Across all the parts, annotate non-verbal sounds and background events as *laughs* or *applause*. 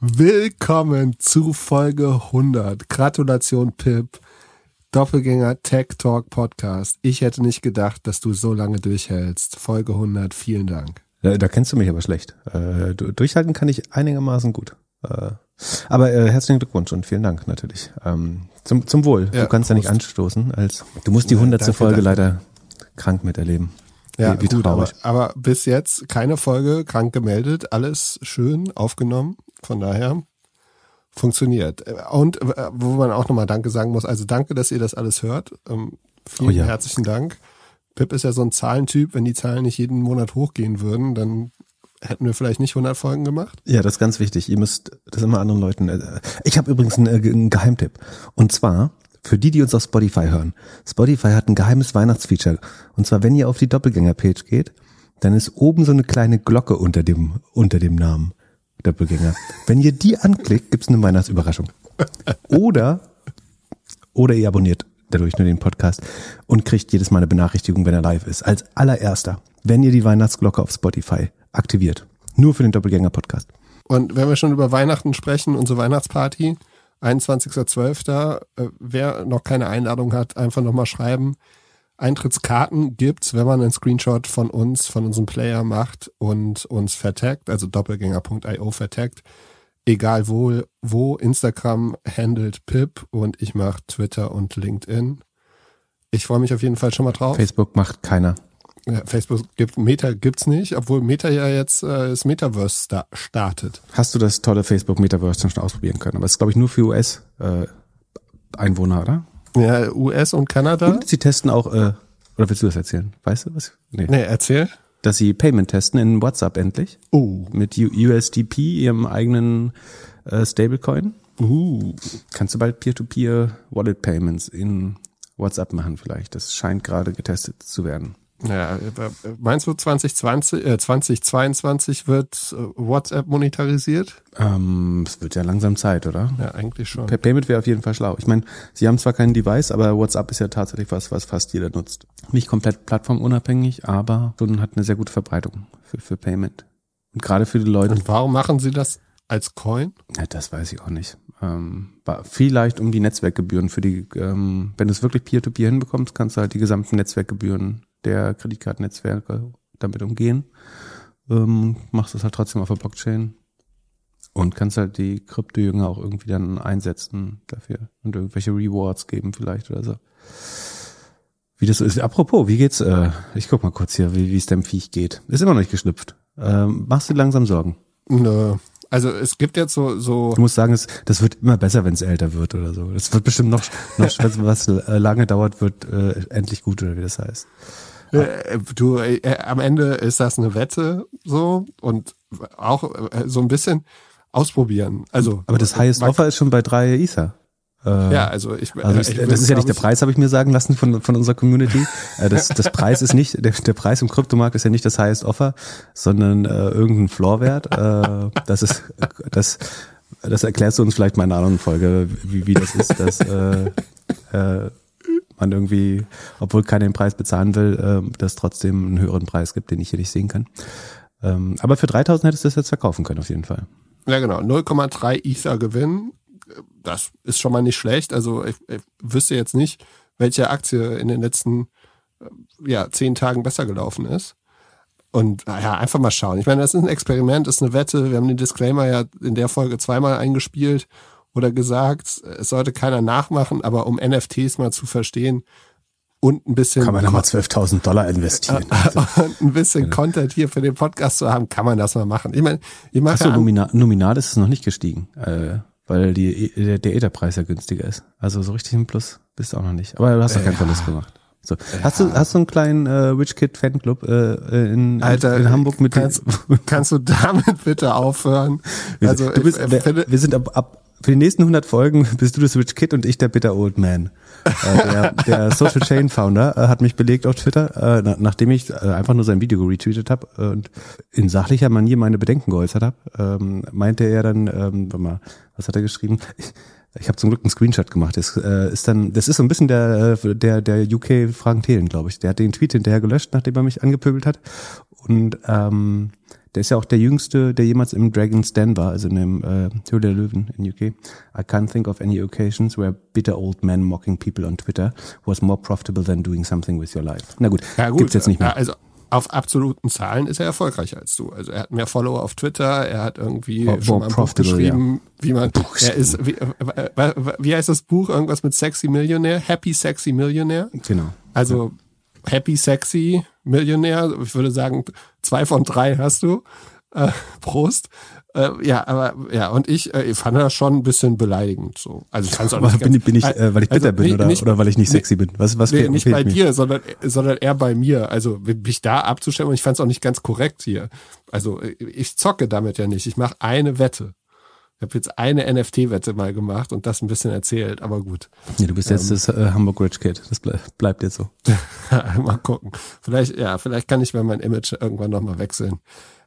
Willkommen zu Folge 100. Gratulation, Pip. Doppelgänger Tech Talk Podcast. Ich hätte nicht gedacht, dass du so lange durchhältst. Folge 100. Vielen Dank. Da, da kennst du mich aber schlecht. Äh, durchhalten kann ich einigermaßen gut. Äh, aber äh, herzlichen Glückwunsch und vielen Dank natürlich. Ähm, zum, zum Wohl. Ja, du kannst Prost. ja nicht anstoßen. Als du musst die hundertste ja, Folge leider krank miterleben. Ja, wie, wie gut, aber, aber bis jetzt keine Folge krank gemeldet. Alles schön aufgenommen. Von daher funktioniert. Und äh, wo man auch nochmal Danke sagen muss, also danke, dass ihr das alles hört. Ähm, vielen oh ja. herzlichen Dank. Pip ist ja so ein Zahlentyp, wenn die Zahlen nicht jeden Monat hochgehen würden, dann hätten wir vielleicht nicht 100 Folgen gemacht. Ja, das ist ganz wichtig. Ihr müsst das immer anderen Leuten. Äh, ich habe übrigens einen, äh, einen Geheimtipp. Und zwar für die, die uns auf Spotify hören. Spotify hat ein geheimes Weihnachtsfeature. Und zwar, wenn ihr auf die Doppelgänger-Page geht, dann ist oben so eine kleine Glocke unter dem, unter dem Namen Doppelgänger. Wenn ihr die anklickt, gibt's eine Weihnachtsüberraschung. Oder, oder ihr abonniert dadurch nur den Podcast und kriegt jedes Mal eine Benachrichtigung, wenn er live ist. Als allererster, wenn ihr die Weihnachtsglocke auf Spotify aktiviert. Nur für den Doppelgänger-Podcast. Und wenn wir schon über Weihnachten sprechen, unsere Weihnachtsparty, 21.12., äh, wer noch keine Einladung hat, einfach nochmal schreiben. Eintrittskarten gibt's, wenn man einen Screenshot von uns, von unserem Player macht und uns vertaggt, also doppelgänger.io vertaggt egal wo, wo Instagram handelt Pip und ich mache Twitter und LinkedIn. Ich freue mich auf jeden Fall schon mal drauf. Facebook macht keiner. Ja, Facebook gibt Meta gibt's nicht, obwohl Meta ja jetzt äh, das Metaverse sta startet. Hast du das tolle Facebook Metaverse schon ausprobieren können? Aber es ist glaube ich nur für US äh, Einwohner, oder? Ja, US und Kanada. Und sie testen auch äh, oder willst du das erzählen? Weißt du was? Nee, nee erzähl dass sie Payment testen in WhatsApp endlich. Oh. Mit USDP, ihrem eigenen äh, Stablecoin. Uh. Kannst du bald Peer-to-Peer Wallet Payments in WhatsApp machen vielleicht. Das scheint gerade getestet zu werden. Ja, meinst du 2020, äh, 2022 wird äh, WhatsApp monetarisiert? Ähm, es wird ja langsam Zeit, oder? Ja, eigentlich schon. Per Payment wäre auf jeden Fall schlau. Ich meine, sie haben zwar kein Device, aber WhatsApp ist ja tatsächlich was, was fast jeder nutzt. Nicht komplett plattformunabhängig, aber schon hat eine sehr gute Verbreitung für, für Payment. Und gerade für die Leute. Und warum machen sie das als Coin? Ja, das weiß ich auch nicht. Ähm, vielleicht um die Netzwerkgebühren für die, ähm, wenn du es wirklich Peer-to-Peer -Peer hinbekommst, kannst du halt die gesamten Netzwerkgebühren der Kreditkartennetzwerke damit umgehen. Ähm, machst es halt trotzdem auf der Blockchain und kannst halt die Kryptojünger auch irgendwie dann einsetzen dafür und irgendwelche Rewards geben vielleicht oder so. Wie das so ist. Apropos, wie geht's? Äh, ich guck mal kurz hier, wie es dem Viech geht. Ist immer noch nicht geschlüpft. Ähm, machst du langsam Sorgen? Nö. Also es gibt jetzt so so. Ich muss sagen, es, das wird immer besser, wenn es älter wird oder so. Das wird bestimmt noch, noch was lange dauert, wird äh, endlich gut oder wie das heißt. Äh, du, äh, am Ende ist das eine Wette so und auch äh, so ein bisschen ausprobieren. Also, aber das Highest Offer ist schon bei drei Ether. Äh, ja, also ich, also ich, das ist ja nicht der Preis, habe ich mir sagen lassen von, von unserer Community. Äh, das, das Preis ist nicht, der, der Preis im Kryptomarkt ist ja nicht das Highest Offer, sondern äh, irgendein Floorwert. Äh, das ist das, das erklärst du uns vielleicht mal in einer anderen Folge, wie, wie das ist, dass äh, äh, man irgendwie, obwohl keiner den Preis bezahlen will, äh, das trotzdem einen höheren Preis gibt, den ich hier nicht sehen kann. Ähm, aber für 3000 hättest du das jetzt verkaufen können, auf jeden Fall. Ja, genau. 0,3 Ether Gewinn. Das ist schon mal nicht schlecht. Also ich, ich wüsste jetzt nicht, welche Aktie in den letzten äh, ja, zehn Tagen besser gelaufen ist. Und ja, einfach mal schauen. Ich meine, das ist ein Experiment, ist eine Wette. Wir haben den Disclaimer ja in der Folge zweimal eingespielt oder gesagt, es sollte keiner nachmachen, aber um NFTs mal zu verstehen und ein bisschen. Kann man da mal 12.000 Dollar investieren. *laughs* und ein bisschen genau. Content hier für den Podcast zu haben, kann man das mal machen. Ich meine, ich mache. Achso, nominal, nominal ist es noch nicht gestiegen, äh, weil die, der, der Etherpreis ja günstiger ist. Also so richtig im Plus bist du auch noch nicht. Aber du hast doch keinen ja. Verlust gemacht. So. Hast du hast du einen kleinen äh, Rich Kid Fanclub äh, in, Alter, in Hamburg mit kannst, *laughs* kannst du damit bitte aufhören? Also du bist, ich, finde, wir sind ab, ab für die nächsten 100 Folgen *laughs* bist du das Rich Kid und ich der Bitter Old Man. Äh, der, der Social Chain Founder äh, hat mich belegt auf Twitter, äh, nachdem ich einfach nur sein Video retweetet habe und in sachlicher Manier meine Bedenken geäußert habe, ähm, meinte er dann, ähm, warte mal, was hat er geschrieben? Ich, habe zum Glück einen Screenshot gemacht. Das ist dann, das ist so ein bisschen der der der UK Fragen Thelen, glaube ich. Der hat den Tweet hinterher gelöscht, nachdem er mich angepöbelt hat. Und ähm, Der ist ja auch der jüngste, der jemals im Dragon's Den war, also in dem äh, Höhle der Löwen in UK. I can't think of any occasions where bitter old men mocking people on Twitter was more profitable than doing something with your life. Na gut, Ja, gut. gibt's jetzt nicht mehr. Ja, Also auf absoluten Zahlen ist er erfolgreicher als du. Also er hat mehr Follower auf Twitter, er hat irgendwie More- schon mal ein Buch geschrieben, wie man, er ist, wie, äh, wie heißt das Buch? Irgendwas mit Sexy Millionär? Happy Sexy Millionär? Genau. Also Happy Sexy Millionär, ich würde sagen, zwei von drei hast du. Äh, Prost. Äh, ja, aber ja, und ich, äh, ich fand das schon ein bisschen beleidigend so. Also ich fand es auch nicht bin, ganz, bin ich, äh, weil ich bitter also, bin nee, oder, nicht- oder weil ich nicht nee, sexy bin? Was, was Nee, fehlt, nicht bei mir? dir, sondern, sondern eher bei mir. Also mich da abzustellen und ich fand es auch nicht ganz korrekt hier. Also ich zocke damit ja nicht. Ich mache eine Wette. Ich habe jetzt eine NFT-Wette mal gemacht und das ein bisschen erzählt, aber gut. Nee, du bist jetzt das äh, Hamburg Rich Kid. Das ble bleibt jetzt so. *laughs* mal gucken. Vielleicht, ja, vielleicht kann ich mal mein Image irgendwann nochmal wechseln.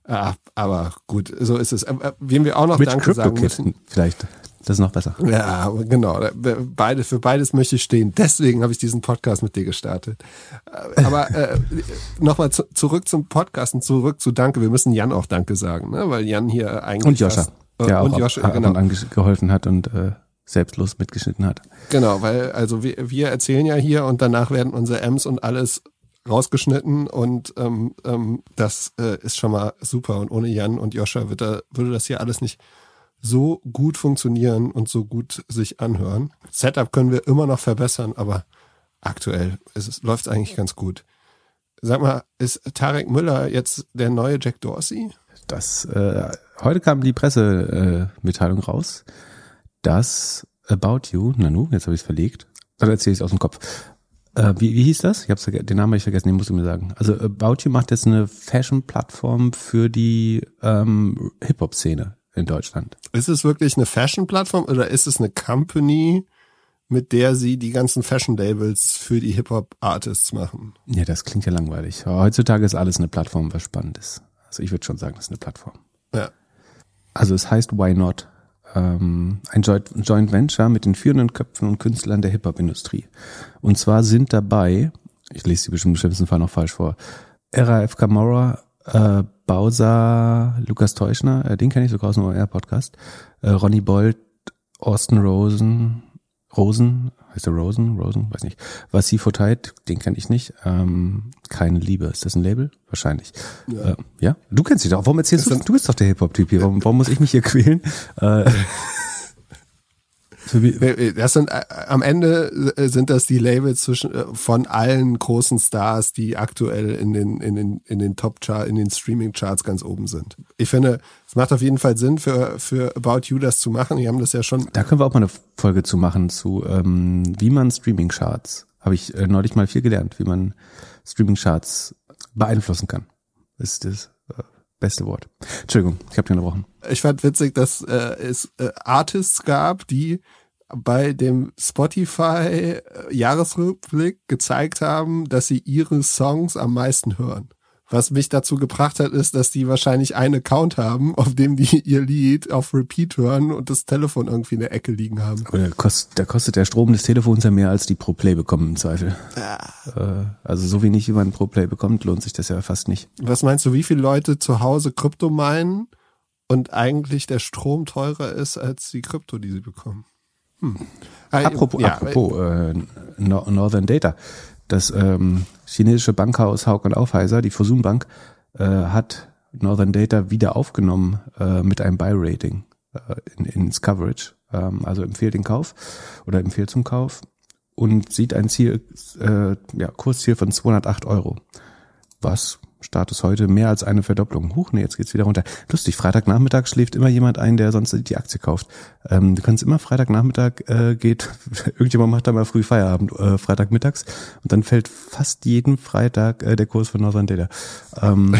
Ah, aber gut, so ist es. Äh, Wem wir auch noch Rich Danke Crypto sagen Kid müssen. vielleicht. Das ist noch besser. Ja, genau. Beide, für beides möchte ich stehen. Deswegen habe ich diesen Podcast mit dir gestartet. Äh, Aber äh, *laughs* nochmal zu, zurück zum Podcast und zurück zu Danke. Wir müssen Jan auch Danke sagen, ne? weil Jan hier eigentlich. Und Joscha, fast- äh, der und auch Joscha, ab, ab genau. geholfen hat und äh, selbstlos mitgeschnitten hat. Genau, weil also wir, wir erzählen ja hier und danach werden unsere M's und alles rausgeschnitten und ähm, ähm, das äh, ist schon mal super. Und ohne Jan und Joscha wird da, würde das hier alles nicht so gut funktionieren und so gut sich anhören. Setup können wir immer noch verbessern, aber aktuell läuft es eigentlich ganz gut. Sag mal, ist Tarek Müller jetzt der neue Jack Dorsey? Das, äh, heute kam die Pressemitteilung äh, raus, dass About You, Nanu, jetzt habe ich es verlegt, dann erzähle ich es aus dem Kopf. Äh, wie, wie hieß das? Ich hab's den Namen habe ich vergessen, den musst du mir sagen. Also About You macht jetzt eine Fashion-Plattform für die ähm, Hip-Hop-Szene in Deutschland. Ist es wirklich eine Fashion-Plattform oder ist es eine Company, mit der sie die ganzen Fashion-Labels für die Hip-Hop-Artists machen? Ja, das klingt ja langweilig. Aber heutzutage ist alles eine Plattform, was spannend ist. Also ich würde schon sagen, das ist eine Plattform. Also es heißt Why Not? Ähm, ein Joint, Venture mit den führenden Köpfen und Künstlern der Hip-Hop-Industrie. Und zwar sind dabei, ich lese die bestimmt im schlimmsten Fall noch falsch vor, RAF Camorra, äh, Bowser, Lukas Teuschner, äh, den kenne ich sogar aus dem OR-Podcast, äh, Ronny Bolt, Austin Rosen, Rosen, heißt der Rosen, Rosen, weiß nicht, Vassifo Teit, den kenne ich nicht, ähm, keine Liebe, ist das ein Label? Wahrscheinlich. Ja, äh, ja? du kennst dich doch, warum erzählst du, du bist doch der Hip-Hop-Typ hier, warum, warum muss ich mich hier *laughs* quälen? Äh, Das sind äh, am Ende äh, sind das die Labels zwischen äh, von allen großen Stars, die aktuell in den in den in den Top Chart, in den Streaming Charts ganz oben sind. Ich finde, es macht auf jeden Fall Sinn für für About You das zu machen. Die haben das ja schon da können wir auch mal eine Folge zu machen, zu ähm, wie man Streaming-Charts, habe ich neulich mal viel gelernt, wie man Streaming-Charts beeinflussen kann. Ist das beste Wort. Entschuldigung, ich habe dich unterbrochen. ich fand witzig, dass äh, es äh, Artists gab, die bei dem Spotify äh, Jahresrückblick gezeigt haben, dass sie ihre Songs am meisten hören. Was mich dazu gebracht hat, ist, dass die wahrscheinlich einen Account haben, auf dem die *laughs* ihr Lied auf Repeat hören und das Telefon irgendwie in der Ecke liegen haben. Aber da kostet, da kostet der Strom des Telefons ja mehr, als die pro Play bekommen im Zweifel. Äh, also so wenig, wie man pro Play bekommt, lohnt sich das ja fast nicht. Was meinst du, wie viele Leute zu Hause Krypto meinen und eigentlich der Strom teurer ist als die Krypto, die sie bekommen? Hm. Apropos, Ja, apropos äh, No- Northern Data. Das ähm, chinesische Bankhaus Haug und Aufhäuser, die Fosun Bank, äh, hat Northern Data wieder aufgenommen äh, mit einem Buy-Rating äh, in, ins Coverage. Ähm, also empfiehlt den Kauf oder empfiehlt zum Kauf und sieht ein Ziel, äh, ja, Kursziel von 208 Euro. Was Status heute mehr als eine Verdopplung. Huch, nee, jetzt geht's wieder runter. Lustig, Freitagnachmittag schläft immer jemand ein, der sonst die Aktie kauft. Ähm, du kannst immer Freitagnachmittag äh, geht, *laughs* irgendjemand macht da mal früh Feierabend, äh, Freitagmittags und dann fällt fast jeden Freitag äh, der Kurs von Northern Data. Ähm,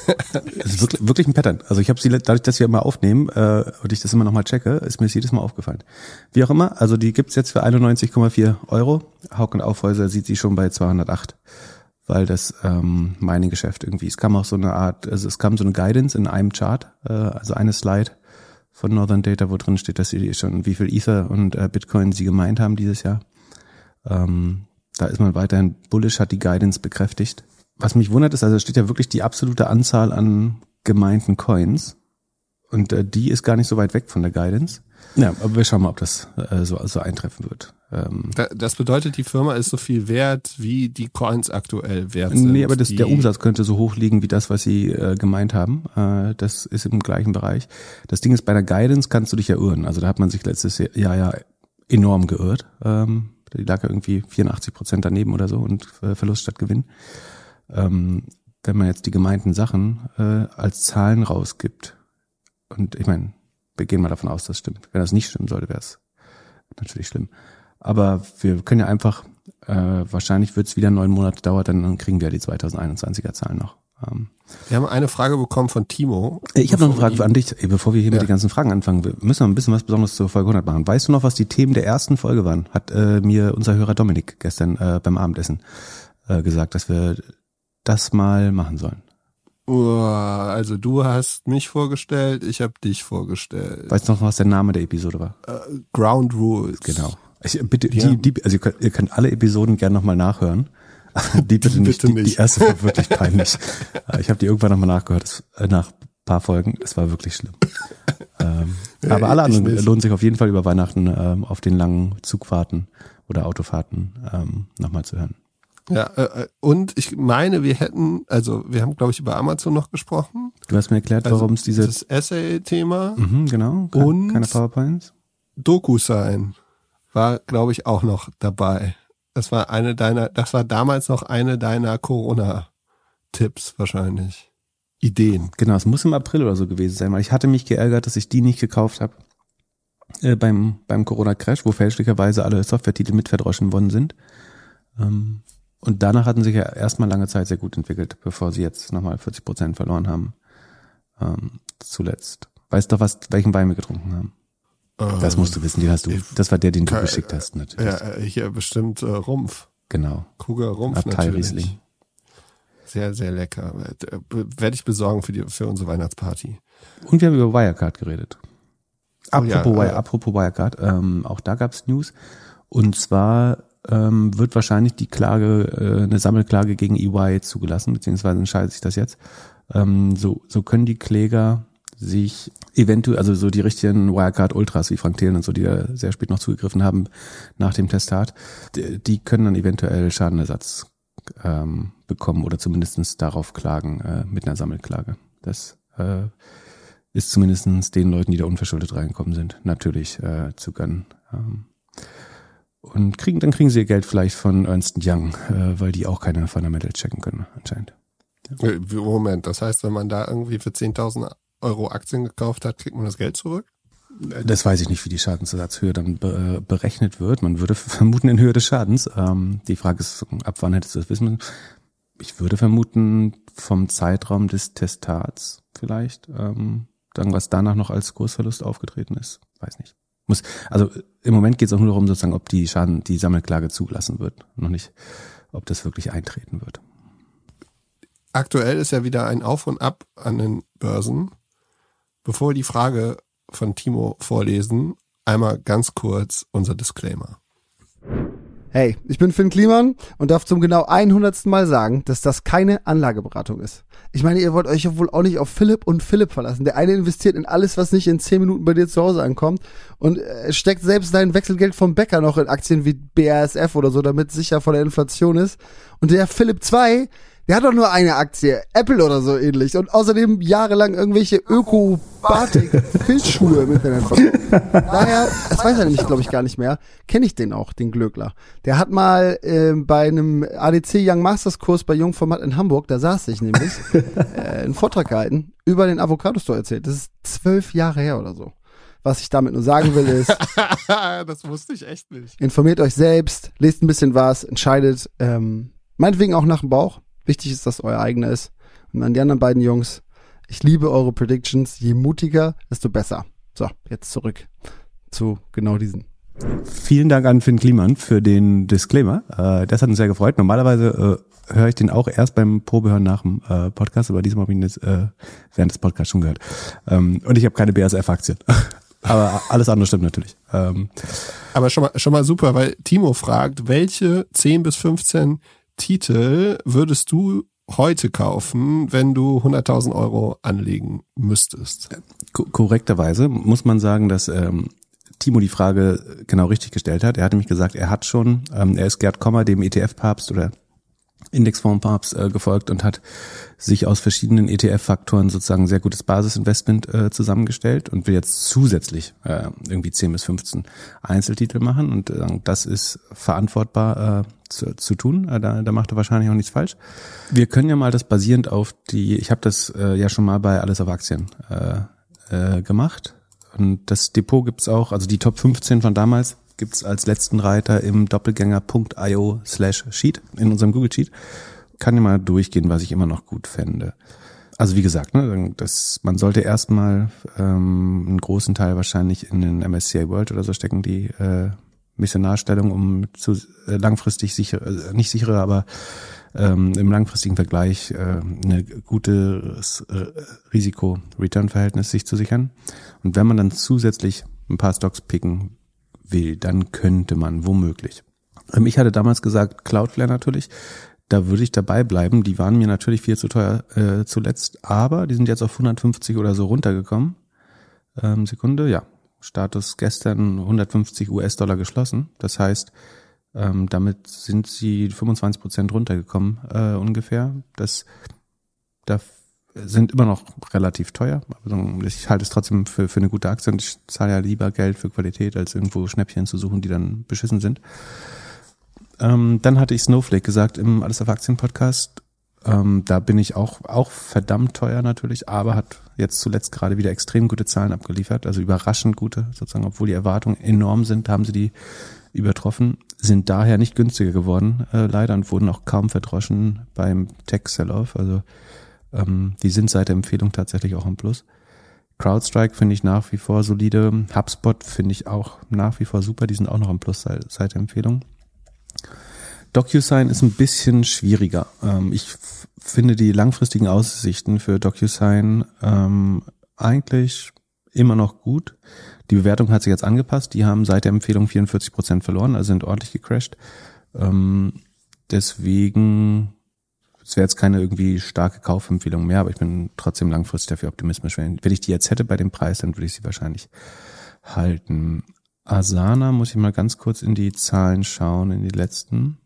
*laughs* ist wirklich, wirklich ein Pattern. Also ich habe sie dadurch, dass wir immer aufnehmen äh, und ich das immer nochmal checke, ist mir das jedes Mal aufgefallen. Wie auch immer, also die gibt's jetzt für 91,4 Euro. Hauk und Aufhäuser sieht sie schon bei 208 weil das ähm, Mining-Geschäft irgendwie, es kam auch so eine Art, also es kam so eine Guidance in einem Chart, äh, also eine Slide von Northern Data, wo drin steht, dass sie schon, wie viel Ether und äh, Bitcoin sie gemeint haben dieses Jahr. Ähm, da ist man weiterhin bullish, hat die Guidance bekräftigt. Was mich wundert ist, also steht ja wirklich die absolute Anzahl an gemeinten Coins. Und äh, die ist gar nicht so weit weg von der Guidance. Ja, aber wir schauen mal, ob das äh, so, so eintreffen wird. Ähm, Das bedeutet, die Firma ist so viel wert, wie die Coins aktuell wert sind. nee, aber das, der Umsatz könnte so hoch liegen wie das, was sie äh, gemeint haben. Äh, das ist im gleichen Bereich. Das Ding ist, bei der Guidance kannst du dich ja irren. Also da hat man sich letztes Jahr ja enorm geirrt. Ähm, die lag ja irgendwie 84 Prozent daneben oder so und äh, Verlust statt Gewinn. Ähm, wenn man jetzt die gemeinten Sachen äh, als Zahlen rausgibt, und ich meine, wir gehen mal davon aus, das stimmt. Wenn das nicht stimmen sollte, wäre es natürlich schlimm. Aber wir können ja einfach, äh, wahrscheinlich wird es wieder neun Monate dauern, dann kriegen wir ja die 2021er Zahlen noch. Ähm, Wir haben eine Frage bekommen von Timo. ich habe noch eine Frage an dich, bevor wir hier Ja. mit den ganzen Fragen anfangen. Wir müssen noch ein bisschen was Besonderes zur Folge 100 machen. Weißt du noch, was die Themen der ersten Folge waren? Hat äh, mir unser Hörer Dominik gestern äh, beim Abendessen äh, gesagt, dass wir das mal machen sollen. Uah, also du hast mich vorgestellt, ich habe dich vorgestellt. Weißt du noch, was der Name der Episode war? Äh, Ground Rules. Genau. Ich, bitte, Ja. die, die, also ihr könnt, ihr könnt alle Episoden gerne nochmal nachhören. *laughs* Die bitte nicht. bitte die, die nicht. erste war wirklich *laughs* peinlich. Äh, ich habe die irgendwann nochmal nachgehört, das, äh, nach ein paar Folgen. Es war wirklich schlimm. ähm, Ja, aber alle anderen nicht. lohnt sich auf jeden Fall über Weihnachten ähm, auf den langen Zugfahrten oder Autofahrten ähm, nochmal zu hören. Ja, äh, äh, und ich meine, wir hätten, also wir haben, glaube ich, über Amazon noch gesprochen. Du hast mir erklärt, Also warum es diese. Das Essay-Thema. Mhm, genau. Ke- Und- keine PowerPoints. DokuSign war, glaube ich, auch noch dabei. Das war eine deiner, das war damals noch eine deiner Corona-Tipps wahrscheinlich. Ideen. Genau, es muss im April oder so gewesen sein, weil ich hatte mich geärgert, dass ich die nicht gekauft habe äh, beim, beim Corona-Crash, wo fälschlicherweise alle Software-Titel mit verdroschen worden sind. Ähm, und danach hatten sich ja erstmal lange Zeit sehr gut entwickelt, bevor sie jetzt nochmal 40 Prozent verloren haben. Ähm, zuletzt. Weißt du, was, welchen Wein wir getrunken haben? Das musst du wissen, den hast du. ich- Das war der, den du geschickt hast, natürlich. Ja, äh, hier bestimmt äh, Rumpf. Genau. Kruger Rumpf Abtei natürlich. Riesling. Sehr, sehr lecker. Werde ich besorgen für, die, für unsere Weihnachtsparty. Und wir haben über Wirecard geredet. Oh ja, Apropos, äh, apropos Wirecard, ähm, auch da gab's News. Und zwar ähm, wird wahrscheinlich die Klage, äh, eine Sammelklage gegen EY zugelassen, beziehungsweise entscheidet sich das jetzt. Ähm, so, so können die Kläger sich eventuell, also so die richtigen Wirecard Ultras wie Frank Thelen und so, die da sehr spät noch zugegriffen haben nach dem Testat, die, können dann eventuell Schadenersatz ähm, bekommen oder zumindestens darauf klagen äh, mit einer Sammelklage. Das äh, ist zumindestens den Leuten, die da unverschuldet reingekommen sind, natürlich äh, zu gönnen. Ähm, und kriegen, dann kriegen sie ihr Geld vielleicht von Ernst Young, äh, weil die auch keine Fundamentals checken können, anscheinend. Äh, Moment, das heißt, wenn man da irgendwie für 10.000 Euro Aktien gekauft hat, kriegt man das Geld zurück? Das weiß ich nicht, wie die Schadensersatzhöhe dann be berechnet wird. Man würde *laughs* vermuten in Höhe des Schadens. Ähm, die Frage ist, ab wann hättest du das wissen müssen? Ich würde vermuten, vom Zeitraum des Testats vielleicht, ähm, dann was danach noch als Kursverlust aufgetreten ist. Weiß nicht. Muss, also im Moment geht es auch nur darum, sozusagen, ob die Schaden, die Sammelklage zugelassen wird. Noch nicht, ob das wirklich eintreten wird. Aktuell ist ja wieder ein Auf und Ab an den Börsen. Bevor wir die Frage von Timo vorlesen, einmal ganz kurz unser Disclaimer. Hey, ich bin Finn Kliman und darf zum genau 100. Mal sagen, dass das keine Anlageberatung ist. Ich meine, ihr wollt euch ja wohl auch nicht auf Philipp und Philipp verlassen. Der eine investiert in alles, was nicht in 10 Minuten bei dir zu Hause ankommt und äh, steckt selbst sein Wechselgeld vom Bäcker noch in Aktien wie BASF oder so, damit sicher vor der Inflation ist. Und der Philipp 2, der hat doch nur eine Aktie, Apple oder so ähnlich. Und außerdem jahrelang irgendwelche Öko-Batik-Fischschuhe im Internet verkauft. *laughs* Daher, das weiß er nämlich, glaube ich, gar nicht mehr, kenne ich den auch, den Glöckler. Der hat mal äh, bei einem ADC Young Masters Kurs bei Jungformat in Hamburg, da saß ich nämlich, *laughs* äh, einen Vortrag gehalten, über den Avocado Store erzählt. Das ist zwölf Jahre her oder so. Was ich damit nur sagen will ist, *laughs* das wusste ich echt nicht. informiert euch selbst, lest ein bisschen was, entscheidet, ähm, meinetwegen auch nach dem Bauch. Wichtig ist, dass euer eigener ist. Und an die anderen beiden Jungs, ich liebe eure Predictions. Je mutiger, desto besser. So, jetzt zurück zu genau diesen. Vielen Dank an Finn Kliman für den Disclaimer. Äh, das hat uns sehr gefreut. Normalerweise äh, höre ich den auch erst beim Probehören nach dem äh, Podcast, aber diesmal habe ich ihn jetzt äh, während des Podcasts schon gehört. Ähm, und ich habe keine BASF-Aktien. *laughs* aber alles andere stimmt natürlich. Ähm, Aber schon mal, schon mal super, weil Timo fragt, welche 10 bis 15 Titel würdest du heute kaufen, wenn du 100.000 Euro anlegen müsstest? Ko korrekterweise muss man sagen, dass ähm, Timo die Frage genau richtig gestellt hat. Er hatte mich gesagt, er hat schon, ähm, er ist Gerd Kommer, dem ETF-Papst oder Indexfondspapst äh, gefolgt und hat sich aus verschiedenen ETF-Faktoren sozusagen sehr gutes Basisinvestment äh, zusammengestellt und will jetzt zusätzlich äh, irgendwie 10 bis 15 Einzeltitel machen und äh, das ist verantwortbar äh, zu, zu tun. Äh, da, da macht er wahrscheinlich auch nichts falsch. Wir können ja mal das basierend auf die, ich habe das äh, ja schon mal bei Alles auf Aktien äh, äh, gemacht und das Depot gibt's auch, also die Top 15 von damals gibt's als letzten Reiter im doppelgänger.io slash Sheet in unserem Google Sheet. Kann ja mal durchgehen, was ich immer noch gut fände. Also wie gesagt, ne, das, man sollte erstmal ähm, einen großen Teil wahrscheinlich in den MSCI World oder so stecken, die äh, Missionarstellung, um zu äh, langfristig sicher, äh, nicht sichere, aber ähm, im langfristigen Vergleich äh, eine gute äh, Risiko-Return-Verhältnis sich zu sichern. Und wenn man dann zusätzlich ein paar Stocks picken will, dann könnte man womöglich. Ähm, ich hatte damals gesagt, Cloudflare natürlich, da würde ich dabei bleiben. Die waren mir natürlich viel zu teuer äh, zuletzt, aber die sind jetzt auf 150 oder so runtergekommen. Ähm, Sekunde, ja. Status gestern 150 US-Dollar geschlossen. Das heißt, ähm, damit sind sie 25 Prozent runtergekommen äh, ungefähr. Das da sind immer noch relativ teuer. Aber ich halte es trotzdem für, für eine gute Aktie und ich zahle ja lieber Geld für Qualität, als irgendwo Schnäppchen zu suchen, die dann beschissen sind. Ähm, dann hatte ich Snowflake gesagt im Alles auf Aktien Podcast. Ähm, da bin ich auch, auch verdammt teuer natürlich, aber hat jetzt zuletzt gerade wieder extrem gute Zahlen abgeliefert, also überraschend gute, sozusagen, obwohl die Erwartungen enorm sind, haben sie die übertroffen, sind daher nicht günstiger geworden, äh, leider, und wurden auch kaum verdroschen beim Tech-Sell-Off. Also ähm, die sind seit der Empfehlung tatsächlich auch im Plus. CrowdStrike finde ich nach wie vor solide. HubSpot finde ich auch nach wie vor super. Die sind auch noch im Plus seit, seit der Empfehlung. DocuSign ist ein bisschen schwieriger. Ähm, ich finde die langfristigen Aussichten für DocuSign ähm, eigentlich immer noch gut. Die Bewertung hat sich jetzt angepasst. Die haben seit der Empfehlung 44 Prozent verloren, also sind ordentlich gecrashed. Ähm, deswegen es wäre jetzt keine irgendwie starke Kaufempfehlung mehr, aber ich bin trotzdem langfristig dafür optimistisch. Wenn, wenn ich die jetzt hätte bei dem Preis, dann würde ich sie wahrscheinlich halten. Asana muss ich mal ganz kurz in die Zahlen schauen, in die letzten.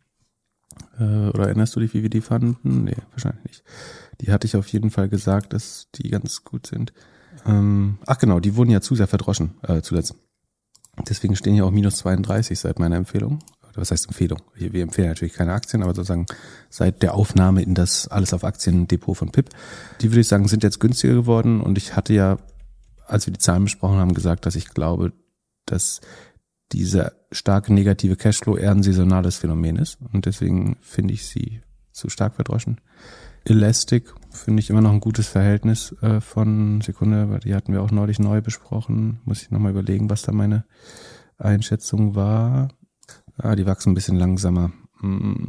Äh, oder erinnerst du dich, wie wir die fanden? Nee, wahrscheinlich nicht. Die hatte ich auf jeden Fall gesagt, dass die ganz gut sind. Ähm, ach genau, die wurden ja zu sehr verdroschen äh, zuletzt. Deswegen stehen hier auch minus 32 seit meiner Empfehlung was heißt Empfehlung? Wir empfehlen natürlich keine Aktien, aber sozusagen seit der Aufnahme in das alles auf Aktien Depot von PIP, die würde ich sagen, sind jetzt günstiger geworden und ich hatte ja, als wir die Zahlen besprochen haben, gesagt, dass ich glaube, dass dieser starke negative Cashflow eher ein saisonales Phänomen ist und deswegen finde ich sie zu stark verdroschen. Elastic finde ich immer noch ein gutes Verhältnis äh, von Sekunde, die hatten wir auch neulich neu besprochen. Muss ich nochmal überlegen, was da meine Einschätzung war. Ah, die wachsen ein bisschen langsamer. Mm.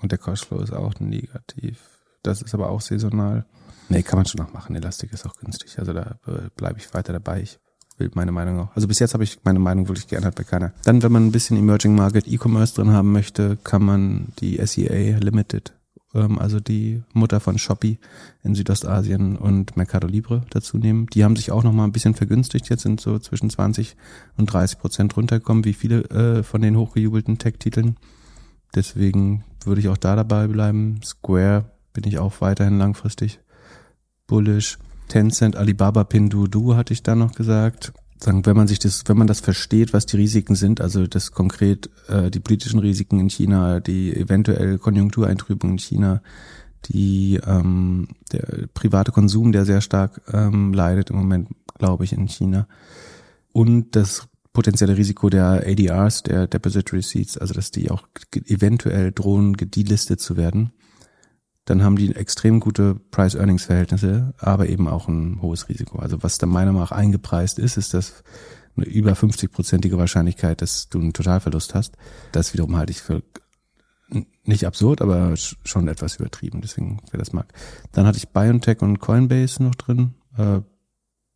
Und der Cashflow ist auch negativ. Das ist aber auch saisonal. Nee, kann man schon noch machen. Elastik ist auch günstig. Also da bleibe ich weiter dabei. Ich will meine Meinung auch. Also bis jetzt habe ich meine Meinung wirklich geändert bei keiner. Dann, wenn man ein bisschen Emerging Market E-Commerce drin haben möchte, kann man die SEA Limited ähm, also die Mutter von Shopee in Südostasien und Mercado Libre dazu nehmen. Die haben sich auch noch mal ein bisschen vergünstigt. Jetzt sind so zwischen 20 und 30 Prozent runtergekommen, wie viele äh, von den hochgejubelten Tech-Titeln. Deswegen würde ich auch da dabei bleiben. Square bin ich auch weiterhin langfristig bullish. Tencent, Alibaba, Pinduoduo hatte ich da noch gesagt sagen, wenn man sich das, wenn man das versteht, was die Risiken sind, also das konkret äh, die politischen Risiken in China, die eventuell Konjunktureintrübung in China, die ähm, der private Konsum, der sehr stark ähm, leidet im Moment, glaube ich, in China. Und das potenzielle Risiko der ADRs, der Deposit Receipts, also dass die auch eventuell drohen, gedelistet zu werden dann haben die extrem gute Price-Earnings-Verhältnisse, aber eben auch ein hohes Risiko. Also was da meiner Meinung nach eingepreist ist, ist das eine über 50-prozentige Wahrscheinlichkeit, dass du einen Totalverlust hast. Das wiederum halte ich für nicht absurd, aber schon etwas übertrieben. Deswegen, wer das mag. Dann hatte ich BioNTech und Coinbase noch drin. Äh,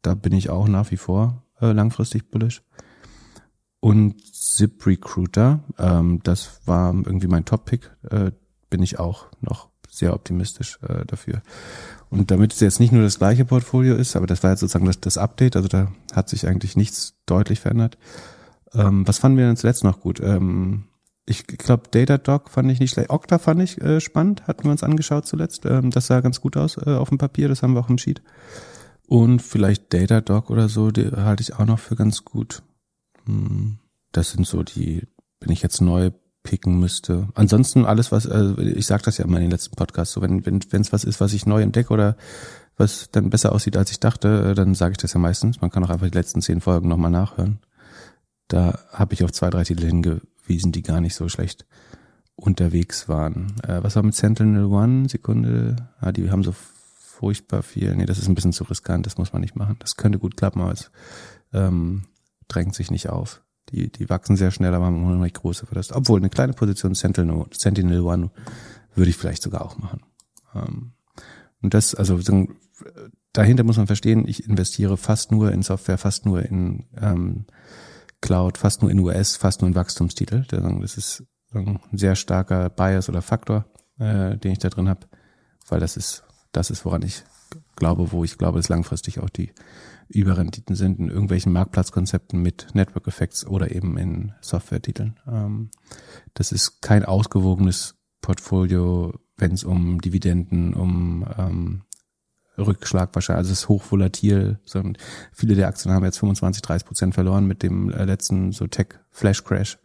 da bin ich auch nach wie vor äh, langfristig bullish. Und ZipRecruiter, ähm, das war irgendwie mein Top-Pick, äh, bin ich auch noch sehr optimistisch äh, dafür. Und damit es jetzt nicht nur das gleiche Portfolio ist, aber das war jetzt sozusagen das, das Update, also da hat sich eigentlich nichts deutlich verändert. Ähm, was fanden wir denn zuletzt noch gut? Ähm, ich glaube, Datadog fand ich nicht schlecht. Okta fand ich äh, spannend, hatten wir uns angeschaut zuletzt. Ähm, das sah ganz gut aus äh, auf dem Papier, das haben wir auch im Sheet. Und vielleicht Datadog oder so, die halte ich auch noch für ganz gut. Hm, das sind so die, wenn ich jetzt neu picken müsste. Ansonsten alles, was, also ich sage das ja immer in den letzten Podcasts, so wenn wenn wenn, es was ist, was ich neu entdecke oder was dann besser aussieht, als ich dachte, äh, dann sage ich das ja meistens. Man kann auch einfach die letzten zehn Folgen nochmal nachhören. Da habe ich auf zwei, drei Titel hingewiesen, die gar nicht so schlecht unterwegs waren. Äh, was war mit Sentinel One? Sekunde. Ah, die haben so furchtbar viel. Nee, das ist ein bisschen zu riskant, das muss man nicht machen. Das könnte gut klappen, aber es ähm, drängt sich nicht auf. Die, die wachsen sehr schnell, aber haben noch nicht große Verlust. Obwohl eine kleine Position Sentinel, Sentinel One würde ich vielleicht sogar auch machen. Ähm, und das, also dahinter muss man verstehen, ich investiere fast nur in Software, fast nur in ähm, Cloud, fast nur in US, fast nur in Wachstumstitel. Das ist ein sehr starker Bias oder Faktor, äh, den ich da drin habe, weil das ist, das ist, woran ich glaube, wo ich glaube, dass langfristig auch die Überrenditen sind in irgendwelchen Marktplatzkonzepten mit Network Effects oder eben in Software-Titeln. Ähm, das ist kein ausgewogenes Portfolio, wenn es um Dividenden, um ähm, Rückschlag wahrscheinlich, also es ist hochvolatil. viele der Aktien haben jetzt 25, 30 Prozent verloren mit dem äh, letzten so Tech-Flash-Crash.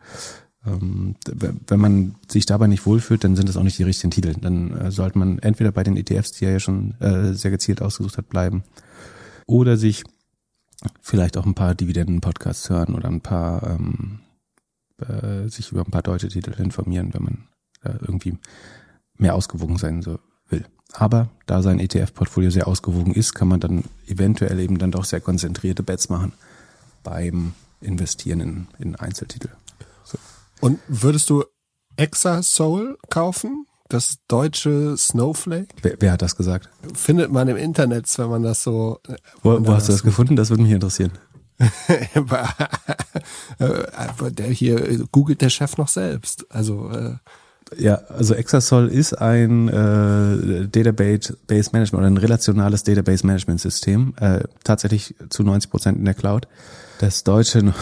Ähm, wenn man sich dabei nicht wohlfühlt, dann sind das auch nicht die richtigen Titel. Dann äh, sollte man entweder bei den ETFs, die er ja schon äh, sehr gezielt ausgesucht hat, bleiben oder sich vielleicht auch ein paar Dividenden-Podcasts hören oder ein paar ähm, äh, sich über ein paar deutsche Titel informieren, wenn man äh, irgendwie mehr ausgewogen sein so will. Aber da sein ETF-Portfolio sehr ausgewogen ist, kann man dann eventuell eben dann doch sehr konzentrierte Bets machen beim Investieren in, in Einzeltitel. So. Und würdest du Exasol kaufen? Das deutsche Snowflake? Wer, wer, hat das gesagt? Findet man im Internet, wenn man das so. Wo, wo hast du das gefunden? Das würde mich interessieren. *laughs* Äh, der hier googelt der Chef noch selbst. Also äh, ja, also Exasol ist ein äh, Database Management oder ein relationales Database Management System, äh, tatsächlich zu 90 Prozent in der Cloud. Das deutsche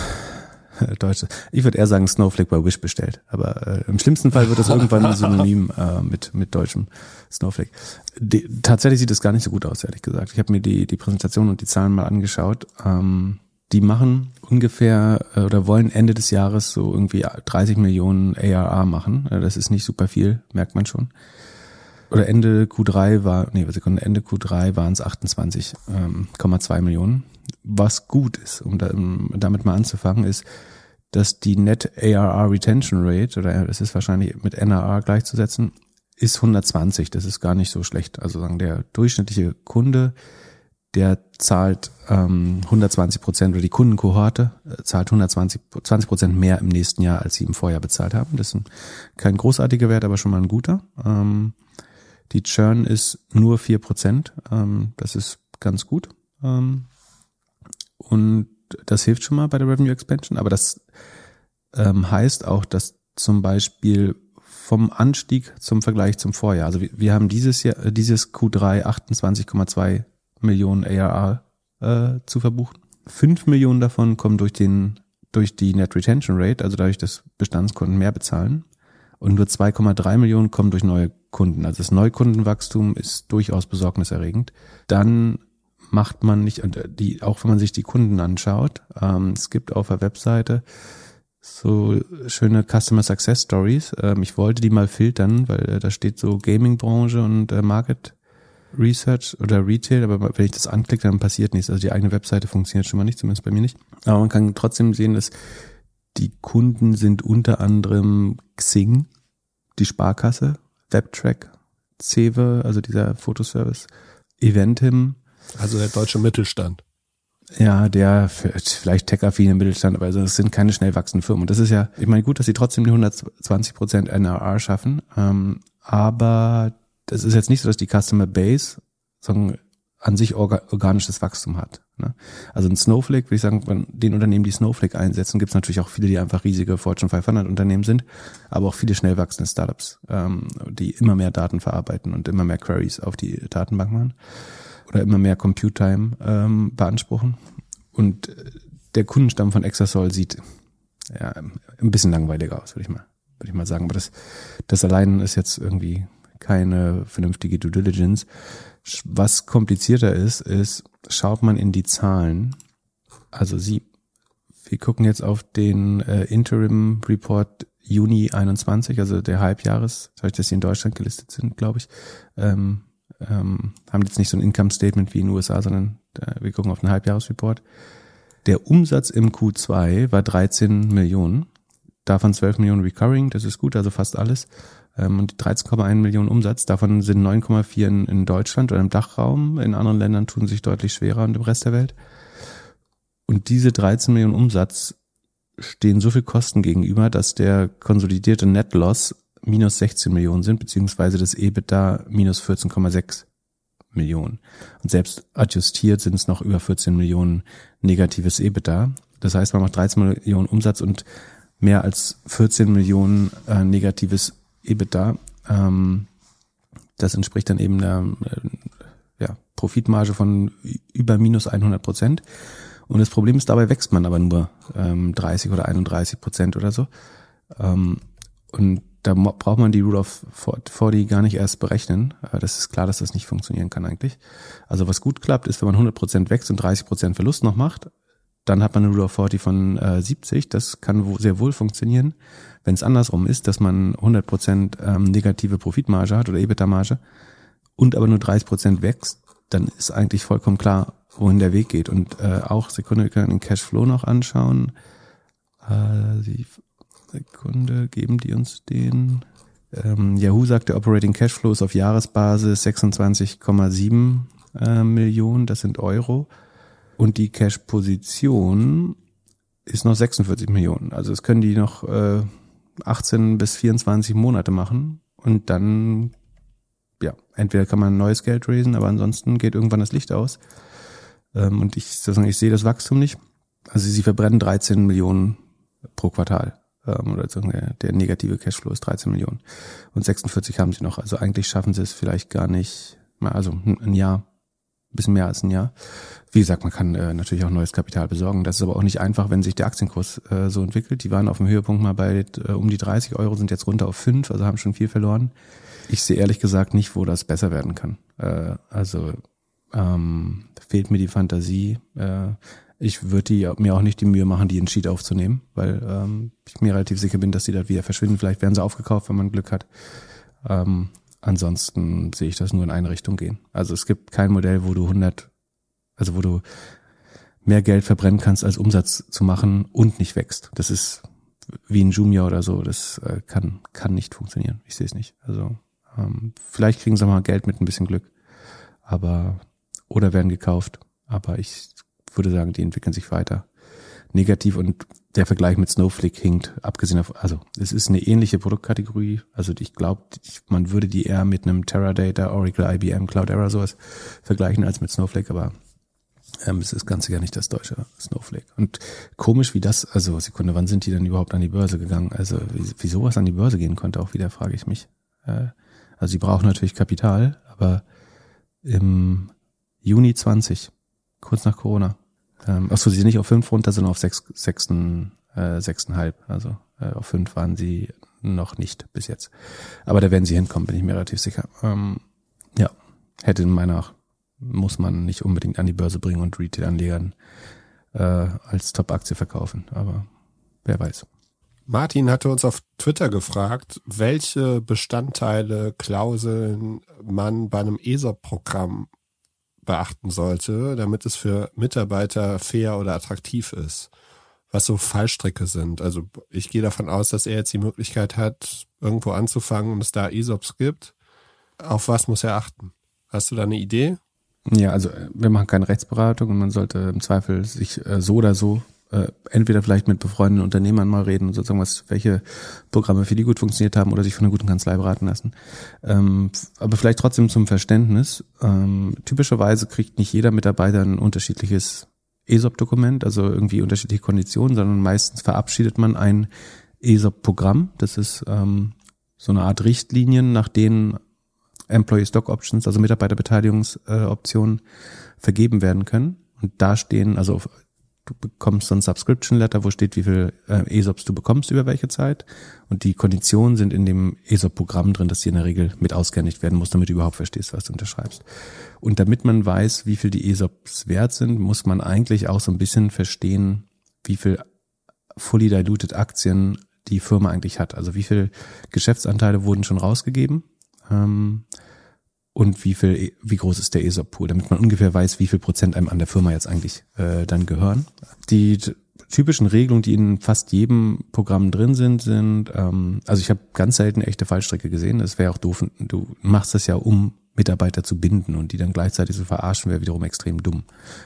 *laughs* Deutsche. Ich würde eher sagen Snowflake bei Wish bestellt. Aber äh, im schlimmsten Fall wird das irgendwann ein *laughs* Synonym äh, mit, mit deutschem Snowflake. Die, tatsächlich sieht es gar nicht so gut aus, ehrlich gesagt. Ich habe mir die, die Präsentation und die Zahlen mal angeschaut. Ähm, die machen ungefähr äh, oder wollen Ende des Jahres so irgendwie 30 Millionen ARR machen. Äh, das ist nicht super viel, merkt man schon. Oder Ende Q3 war, nee, Sekunde, Ende Q3 waren es 28,2 ähm, Millionen. Was gut ist, um, da, um damit mal anzufangen, ist, dass die Net ARR Retention Rate, oder das ist wahrscheinlich mit NRR gleichzusetzen, ist 120. Das ist gar nicht so schlecht. Also sagen, der durchschnittliche Kunde der zahlt ähm, 120 Prozent oder die Kundenkohorte äh, zahlt 120 20 Prozent mehr im nächsten Jahr, als sie im Vorjahr bezahlt haben. Das ist ein, kein großartiger Wert, aber schon mal ein guter. Ähm, die Churn ist nur vier Prozent. Ähm, das ist ganz gut. Ähm, und das hilft schon mal bei der Revenue Expansion. Aber das ähm, heißt auch, dass zum Beispiel vom Anstieg zum Vergleich zum Vorjahr. Also wir, wir haben dieses Jahr, äh, dieses Q3 28,2 Millionen ARR äh, zu verbuchen. Fünf Millionen davon kommen durch den durch die Net Retention Rate, also dadurch, dass Bestandskunden mehr bezahlen. Und nur 2,3 Millionen kommen durch neue Kunden. Also das Neukundenwachstum ist durchaus besorgniserregend. Dann macht man nicht, und äh, die, auch wenn man sich die Kunden anschaut, ähm, es gibt auf der Webseite so schöne Customer Success Stories. Ähm, ich wollte die mal filtern, weil äh, da steht so Gaming-Branche und äh, Market Research oder Retail, aber wenn ich das anklicke, dann passiert nichts. Also die eigene Webseite funktioniert schon mal nicht, zumindest bei mir nicht. Aber man kann trotzdem sehen, dass die Kunden sind unter anderem Xing, die Sparkasse, Webtrack, Cewe, also dieser Fotoservice, Eventim. Also der deutsche Mittelstand. Ja, der vielleicht tech-affine Mittelstand, aber also es sind keine schnell wachsenden Firmen. Und das ist ja, ich meine, gut, dass sie trotzdem die 120 Prozent NRR schaffen, ähm, aber das ist jetzt nicht so, dass die Customer Base sagen, an sich orga organisches Wachstum hat. Ne? Also ein Snowflake, würde ich sagen, von den Unternehmen, die Snowflake einsetzen, gibt es natürlich auch viele, die einfach riesige Fortune 500 Unternehmen sind, aber auch viele schnell wachsende Startups, ähm, die immer mehr Daten verarbeiten und immer mehr Queries auf die Datenbank machen oder immer mehr Compute Time ähm, beanspruchen. Und der Kundenstamm von Exasol sieht ja, ein bisschen langweiliger aus, würde ich mal, würde ich mal sagen. Aber das, das allein ist jetzt irgendwie keine vernünftige Due Diligence. Was komplizierter ist, ist, schaut man in die Zahlen. Also sie, wir gucken jetzt auf den äh, Interim Report Juni 21, also der Halbjahres, dadurch, dass sie in Deutschland gelistet sind, glaube ich, ähm, ähm, haben jetzt nicht so ein Income Statement wie in den USA, sondern äh, wir gucken auf den Halbjahresreport. Der Umsatz im Q2 war 13 Millionen, davon 12 Millionen Recurring, das ist gut, also fast alles ähm, und 13,1 Millionen Umsatz. Davon sind 9,4 in, in Deutschland oder im Dachraum. In anderen Ländern tun sich deutlich schwerer und im Rest der Welt. Und diese 13 Millionen Umsatz stehen so viel Kosten gegenüber, dass der konsolidierte Net Loss minus 16 Millionen sind, beziehungsweise das EBITDA minus 14,6 Millionen. Und selbst adjustiert sind es noch über 14 Millionen negatives EBITDA. Das heißt, man macht 13 Millionen Umsatz und mehr als 14 Millionen äh, negatives EBITDA. Ähm, das entspricht dann eben der äh, ja, Profitmarge von über minus 100 Prozent. Und das Problem ist, dabei wächst man aber nur ähm, 30 oder 31 Prozent oder so. Ähm, und da braucht man die Rule of 40 gar nicht erst berechnen. Äh, das ist klar, dass das nicht funktionieren kann eigentlich. Also was gut klappt, ist, wenn man 100 Prozent wächst und 30 Prozent Verlust noch macht, dann hat man eine Rule of 40 von äh, 70. Das kann sehr wohl funktionieren. Wenn es andersrum ist, dass man 100% ähm, negative Profitmarge hat oder EBITDA-Marge und aber nur 30% wächst, dann ist eigentlich vollkommen klar, wohin der Weg geht. Und äh, auch, Sekunde, wir können den Cashflow noch anschauen. Äh, die Sekunde, geben die uns den? Ähm, Yahoo sagt, der Operating Cashflow ist auf Jahresbasis 26,7 äh, Millionen, das sind Euro. Und die Cash-Position ist noch 46 Millionen. Also es können die noch äh, 18 bis 24 Monate machen und dann, ja, entweder kann man neues Geld raisen, aber ansonsten geht irgendwann das Licht aus. Ähm, und ich, ich sehe das Wachstum nicht. Also sie verbrennen 13 Millionen pro Quartal. Ähm, oder der, der negative Cashflow ist 13 Millionen. Und 46 haben sie noch. Also eigentlich schaffen sie es vielleicht gar nicht, also ein Jahr bisschen mehr als ein Jahr. Wie gesagt, man kann äh, natürlich auch neues Kapital besorgen. Das ist aber auch nicht einfach, wenn sich der Aktienkurs äh, so entwickelt. Die waren auf dem Höhepunkt mal bei äh, um die 30 Euro, sind jetzt runter auf 5, also haben schon viel verloren. Ich sehe ehrlich gesagt nicht, wo das besser werden kann. Äh, also ähm, fehlt mir die Fantasie. Äh, ich würde mir auch nicht die Mühe machen, die in Sheet aufzunehmen, weil ähm, ich mir relativ sicher bin, dass die da wieder verschwinden. Vielleicht werden sie aufgekauft, wenn man Glück hat. Ähm, Ansonsten sehe ich das nur in eine Richtung gehen. Also es gibt kein Modell, wo du 100, also wo du mehr Geld verbrennen kannst, als Umsatz zu machen und nicht wächst. Das ist wie ein Jumia oder so. Das äh, kann, kann nicht funktionieren. Ich sehe es nicht. Also ähm, vielleicht kriegen sie mal Geld mit ein bisschen Glück. Aber, oder werden gekauft. Aber ich würde sagen, die entwickeln sich weiter negativ und der Vergleich mit Snowflake hinkt, abgesehen auf, also es ist eine ähnliche Produktkategorie, also ich glaube, man würde die eher mit einem Teradata, Oracle, IBM, Cloudera sowas vergleichen als mit Snowflake, aber ähm, es ist ganz sicher nicht das deutsche Snowflake. Und komisch wie das, also Sekunde, wann sind die denn überhaupt an die Börse gegangen? Also wie, wie sowas an die Börse gehen konnte, auch wieder frage ich mich. Äh, also sie brauchen natürlich Kapital, aber im Juni 20, kurz nach Corona, ähm, achso, sie sind nicht auf fünf runter, sondern auf sechs, sechsten, äh, sechseinhalb. Also äh, auf fünf waren sie noch nicht bis jetzt. Aber da werden sie hinkommen, bin ich mir relativ sicher. Ähm, ja, hätte in meiner muss man nicht unbedingt an die Börse bringen und Retail-Anlegern äh, als Top-Aktie verkaufen. Aber wer weiß. Martin hatte uns auf Twitter gefragt, welche Bestandteile, Klauseln man bei einem ESOP-Programm beachten sollte, damit es für Mitarbeiter fair oder attraktiv ist. Was so Fallstricke sind. Also ich gehe davon aus, dass er jetzt die Möglichkeit hat, irgendwo anzufangen und es da ESOPs gibt. Auf was muss er achten? Hast du da eine Idee? Ja, also äh, wir machen keine Rechtsberatung und man sollte im Zweifel sich äh, so oder so äh, entweder vielleicht mit befreundeten Unternehmern mal reden und sozusagen was, welche Programme für die gut funktioniert haben oder sich von einer guten Kanzlei beraten lassen. Ähm, aber vielleicht trotzdem zum Verständnis. Ähm, typischerweise kriegt nicht jeder Mitarbeiter ein unterschiedliches ESOP-Dokument, also irgendwie unterschiedliche Konditionen, sondern meistens verabschiedet man ein ESOP-Programm. Das ist ähm, so eine Art Richtlinien, nach denen Employee Stock Options, also Mitarbeiterbeteiligungsoptionen, äh, vergeben werden können. Und da stehen, also du bekommst so ein Subscription Letter, wo steht, wie viel äh, ESOPs du bekommst über welche Zeit. Und die Konditionen sind in dem ESOP-Programm drin, dass die in der Regel mit ausgehändigt werden muss, damit du überhaupt verstehst, was du unterschreibst. Und damit man weiß, wie viel die ESOPs wert sind, muss man eigentlich auch so ein bisschen verstehen, wie viel fully diluted Aktien die Firma eigentlich hat. Also wie viel Geschäftsanteile wurden schon rausgegeben ähm, und wie viel, wie groß ist der ESOP-Pool, damit man ungefähr weiß, wie viel Prozent einem an der Firma jetzt eigentlich äh, dann gehören. Die typischen Regelungen, die in fast jedem Programm drin sind, sind, ähm, also ich habe ganz selten echte Fallstrecke gesehen. Das wäre auch doof. Du machst das ja, um Mitarbeiter zu binden und die dann gleichzeitig zu verarschen, wäre wiederum extrem dumm.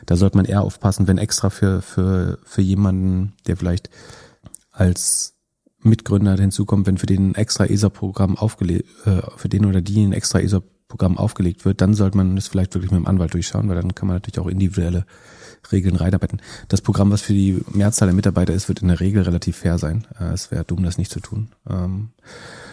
Da sollte man eher aufpassen, wenn extra für, für, für jemanden, der vielleicht als Mitgründer hinzukommt, wenn für den ein extra ESA-Programm aufgelegt, äh, für den oder die ein extra ESA-Programm aufgelegt wird, dann sollte man es vielleicht wirklich mit dem Anwalt durchschauen, weil dann kann man natürlich auch individuelle Regeln reinarbeiten. Das Programm, was für die Mehrzahl der Mitarbeiter ist, wird in der Regel relativ fair sein. Äh, es wäre dumm, das nicht zu tun. Ähm,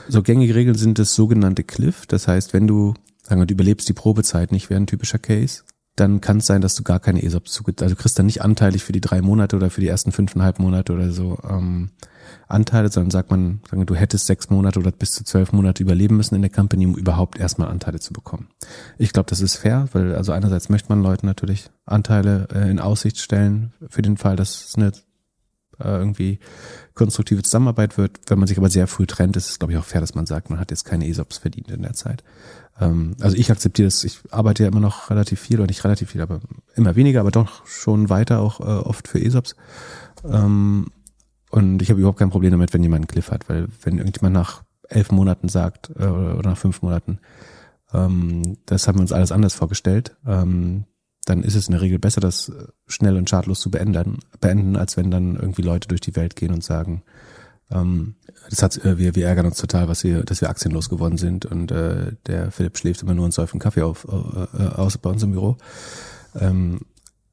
so gängige Regeln sind das sogenannte Cliff. Das heißt, wenn du, sagen wir, du überlebst die Probezeit nicht, wäre ein typischer Case, dann kann es sein, dass du gar keine ESOPs zuge... Also du kriegst dann nicht anteilig für die drei Monate oder für die ersten fünfeinhalb Monate oder so ähm, Anteile, sondern sagt man, sagen wir, du hättest sechs Monate oder bis zu zwölf Monate überleben müssen in der Company, um überhaupt erstmal Anteile zu bekommen. Ich glaube, das ist fair, weil also einerseits möchte man Leuten natürlich Anteile äh, in Aussicht stellen für den Fall, dass es eine äh, irgendwie konstruktive Zusammenarbeit wird. Wenn man sich aber sehr früh trennt, ist es, glaube ich, auch fair, dass man sagt, man hat jetzt keine ESOPs verdient in der Zeit. Ähm, also ich akzeptiere das, ich arbeite ja immer noch relativ viel, oder nicht relativ viel, aber immer weniger, aber doch schon weiter auch äh, oft für ESOPs. Ähm, und ich habe überhaupt kein Problem damit, wenn jemand einen Cliff hat, weil wenn irgendjemand nach elf Monaten sagt äh, oder nach fünf Monaten, ähm, das haben wir uns alles anders vorgestellt, ähm, dann ist es in der Regel besser, das schnell und schadlos zu beenden, beenden, als wenn dann irgendwie Leute durch die Welt gehen und sagen, ähm, das hat, äh, wir, wir ärgern uns total, was wir, dass wir aktienlos geworden sind und äh, der Philipp schläft immer nur und säuft einen Kaffee auf, äh, aus bei uns im Büro. Ähm,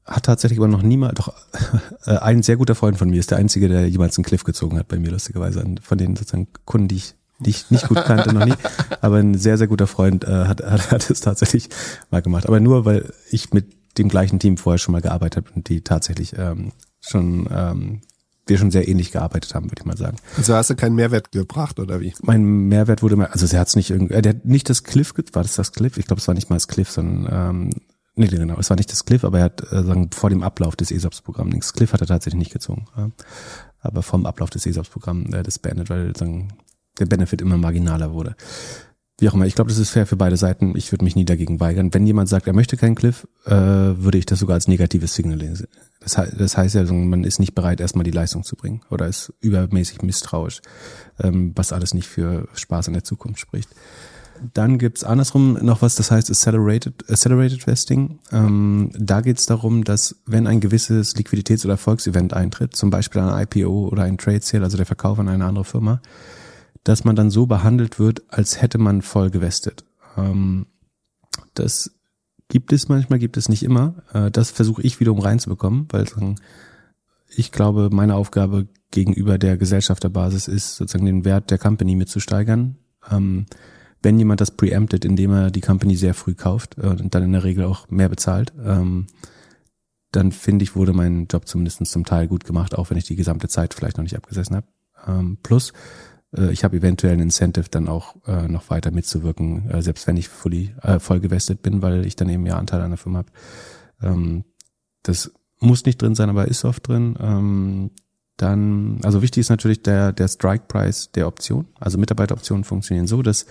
hat tatsächlich aber noch niemand, doch *laughs* äh, ein sehr guter Freund von mir ist der einzige, der jemals einen Cliff gezogen hat bei mir, lustigerweise. Von den sozusagen Kunden, die ich, die ich nicht gut kannte, noch nie. *laughs* Aber ein sehr, sehr guter Freund äh, hat, hat, hat es tatsächlich mal gemacht. Aber nur, weil ich mit dem gleichen Team vorher schon mal gearbeitet habe und die tatsächlich ähm, schon ähm, wir schon sehr ähnlich gearbeitet haben, würde ich mal sagen. Also hast du keinen Mehrwert gebracht oder wie? Mein Mehrwert wurde mal, also er hat es nicht irgendwie, äh, der hat nicht das Cliff, war das das Cliff? Ich glaube, es war nicht mal das Cliff, sondern ähm, Nee, genau, es war nicht das Cliff, aber er hat äh, sagen, vor dem Ablauf des ESOPs-Programms, das Cliff hat er tatsächlich nicht gezogen. Ja. Aber vom Ablauf des ESOPs-Programms äh, das beendet, weil sagen, der Benefit immer marginaler wurde. Wie auch immer, ich glaube, das ist fair für beide Seiten. Ich würde mich nie dagegen weigern. Wenn jemand sagt, er möchte keinen Cliff, äh, würde ich das sogar als negatives Signal lesen. Das, das heißt ja, man ist nicht bereit, erstmal die Leistung zu bringen oder ist übermäßig misstrauisch, ähm, was alles nicht für Spaß in der Zukunft spricht. Dann gibt's andersrum noch was, das heißt Accelerated, Accelerated Vesting. Ähm, da geht's darum, dass wenn ein gewisses Liquiditäts- oder Erfolgsevent eintritt, zum Beispiel ein IPO oder ein Trade Sale, also der Verkauf an eine andere Firma, dass man dann so behandelt wird, als hätte man voll gewestet. Ähm, das gibt es manchmal, gibt es nicht immer. Äh, das versuche ich wiederum reinzubekommen, weil ich glaube, meine Aufgabe gegenüber der Gesellschafterbasis ist, sozusagen den Wert der Company mitzusteigern. Ähm, wenn jemand das preempted, indem er die Company sehr früh kauft äh, und dann in der Regel auch mehr bezahlt, ähm, dann finde ich, wurde mein Job zumindest zum Teil gut gemacht, auch wenn ich die gesamte Zeit vielleicht noch nicht abgesessen habe. Ähm, plus, äh, ich habe eventuell ein Incentive, dann auch äh, noch weiter mitzuwirken, äh, selbst wenn ich fully, äh, voll gewestet bin, weil ich dann eben mehr Anteil an der Firma habe. Ähm, das muss nicht drin sein, aber ist oft drin. Ähm, dann, also wichtig ist natürlich der, der Strike Price der Option. Also Mitarbeiteroptionen funktionieren so, dass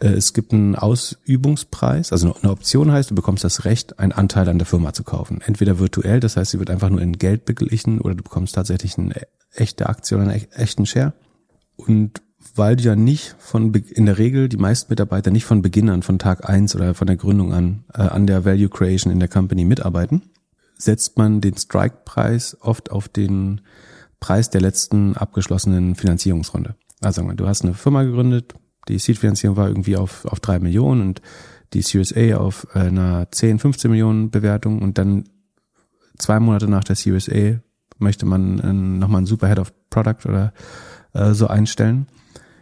es gibt einen Ausübungspreis, also eine Option heißt, du bekommst das Recht, einen Anteil an der Firma zu kaufen. Entweder virtuell, das heißt, sie wird einfach nur in Geld beglichen, oder du bekommst tatsächlich eine echte Aktie oder einen echten Share. Und weil du ja nicht von in der Regel die meisten Mitarbeiter nicht von Beginn an, von Tag eins oder von der Gründung an, äh, an der Value Creation in der Company mitarbeiten, setzt man den Strike-Preis oft auf den Preis der letzten abgeschlossenen Finanzierungsrunde. Also du hast eine Firma gegründet, die Seed-Finanzierung war irgendwie auf, auf drei Millionen und die Series A auf einer 10, 15 Millionen Bewertung und dann zwei Monate nach der Series A möchte man äh, nochmal einen Super Head of Product oder äh, so einstellen,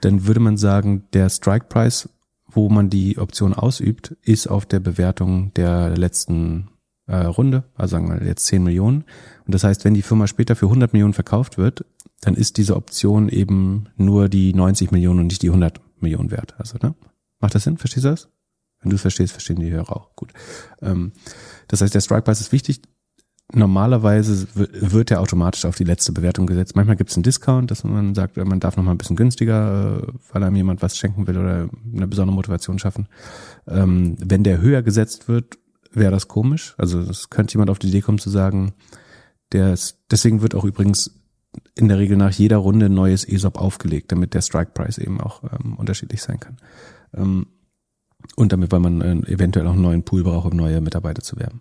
dann würde man sagen, der Strike Price, wo man die Option ausübt, ist auf der Bewertung der letzten äh, Runde, also sagen wir jetzt 10 Millionen. Und das heißt, wenn die Firma später für 100 Millionen verkauft wird, dann ist diese Option eben nur die 90 Millionen und nicht die 100 Millionen wert. Also, ne? Macht das Sinn? Verstehst du das? Wenn du es verstehst, verstehen die Hörer auch. Gut. Ähm, das heißt, der Strike Price ist wichtig. Normalerweise wird er automatisch auf die letzte Bewertung gesetzt. Manchmal gibt es einen Discount, dass man sagt, man darf noch mal ein bisschen günstiger, äh, weil einem jemand was schenken will oder eine besondere Motivation schaffen. Ähm, wenn der höher gesetzt wird, wäre das komisch. Also es könnte jemand auf die Idee kommen zu sagen, der ist, deswegen wird auch übrigens in der Regel nach jeder Runde ein neues ESOP aufgelegt, damit der Strike Price eben auch ähm, unterschiedlich sein kann. Ähm, und damit, weil man äh, eventuell auch einen neuen Pool braucht, um neue Mitarbeiter zu werben.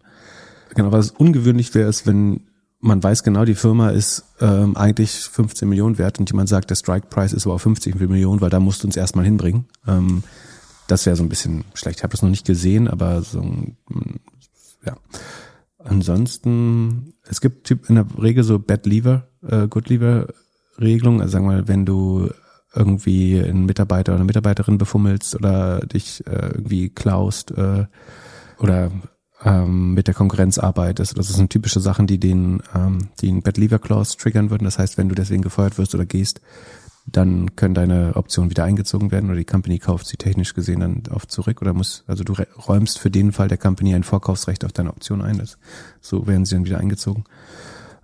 Genau, was ungewöhnlich wäre, ist, wenn man weiß genau, die Firma ist ähm, eigentlich 15 Millionen wert und jemand sagt, der Strike Price ist aber 50 Millionen, weil da musst du uns erstmal hinbringen. Ähm, das wäre so ein bisschen schlecht. Ich habe das noch nicht gesehen, aber so ja. Ansonsten, es gibt in der Regel so Bad Lever, äh, Good Lever Regelung. Also sagen wir mal, wenn du irgendwie einen Mitarbeiter oder eine Mitarbeiterin befummelst oder dich äh, irgendwie klaust äh, oder ähm, mit der Konkurrenz arbeitest. Das sind typische Sachen, die den, ähm, die einen Bad Lever Clause triggern würden. Das heißt, wenn du deswegen gefeuert wirst oder gehst, dann können deine Optionen wieder eingezogen werden oder die Company kauft sie technisch gesehen dann oft zurück oder muss, also du räumst für den Fall der Company ein Vorkaufsrecht auf deine Option ein. Das, so werden sie dann wieder eingezogen.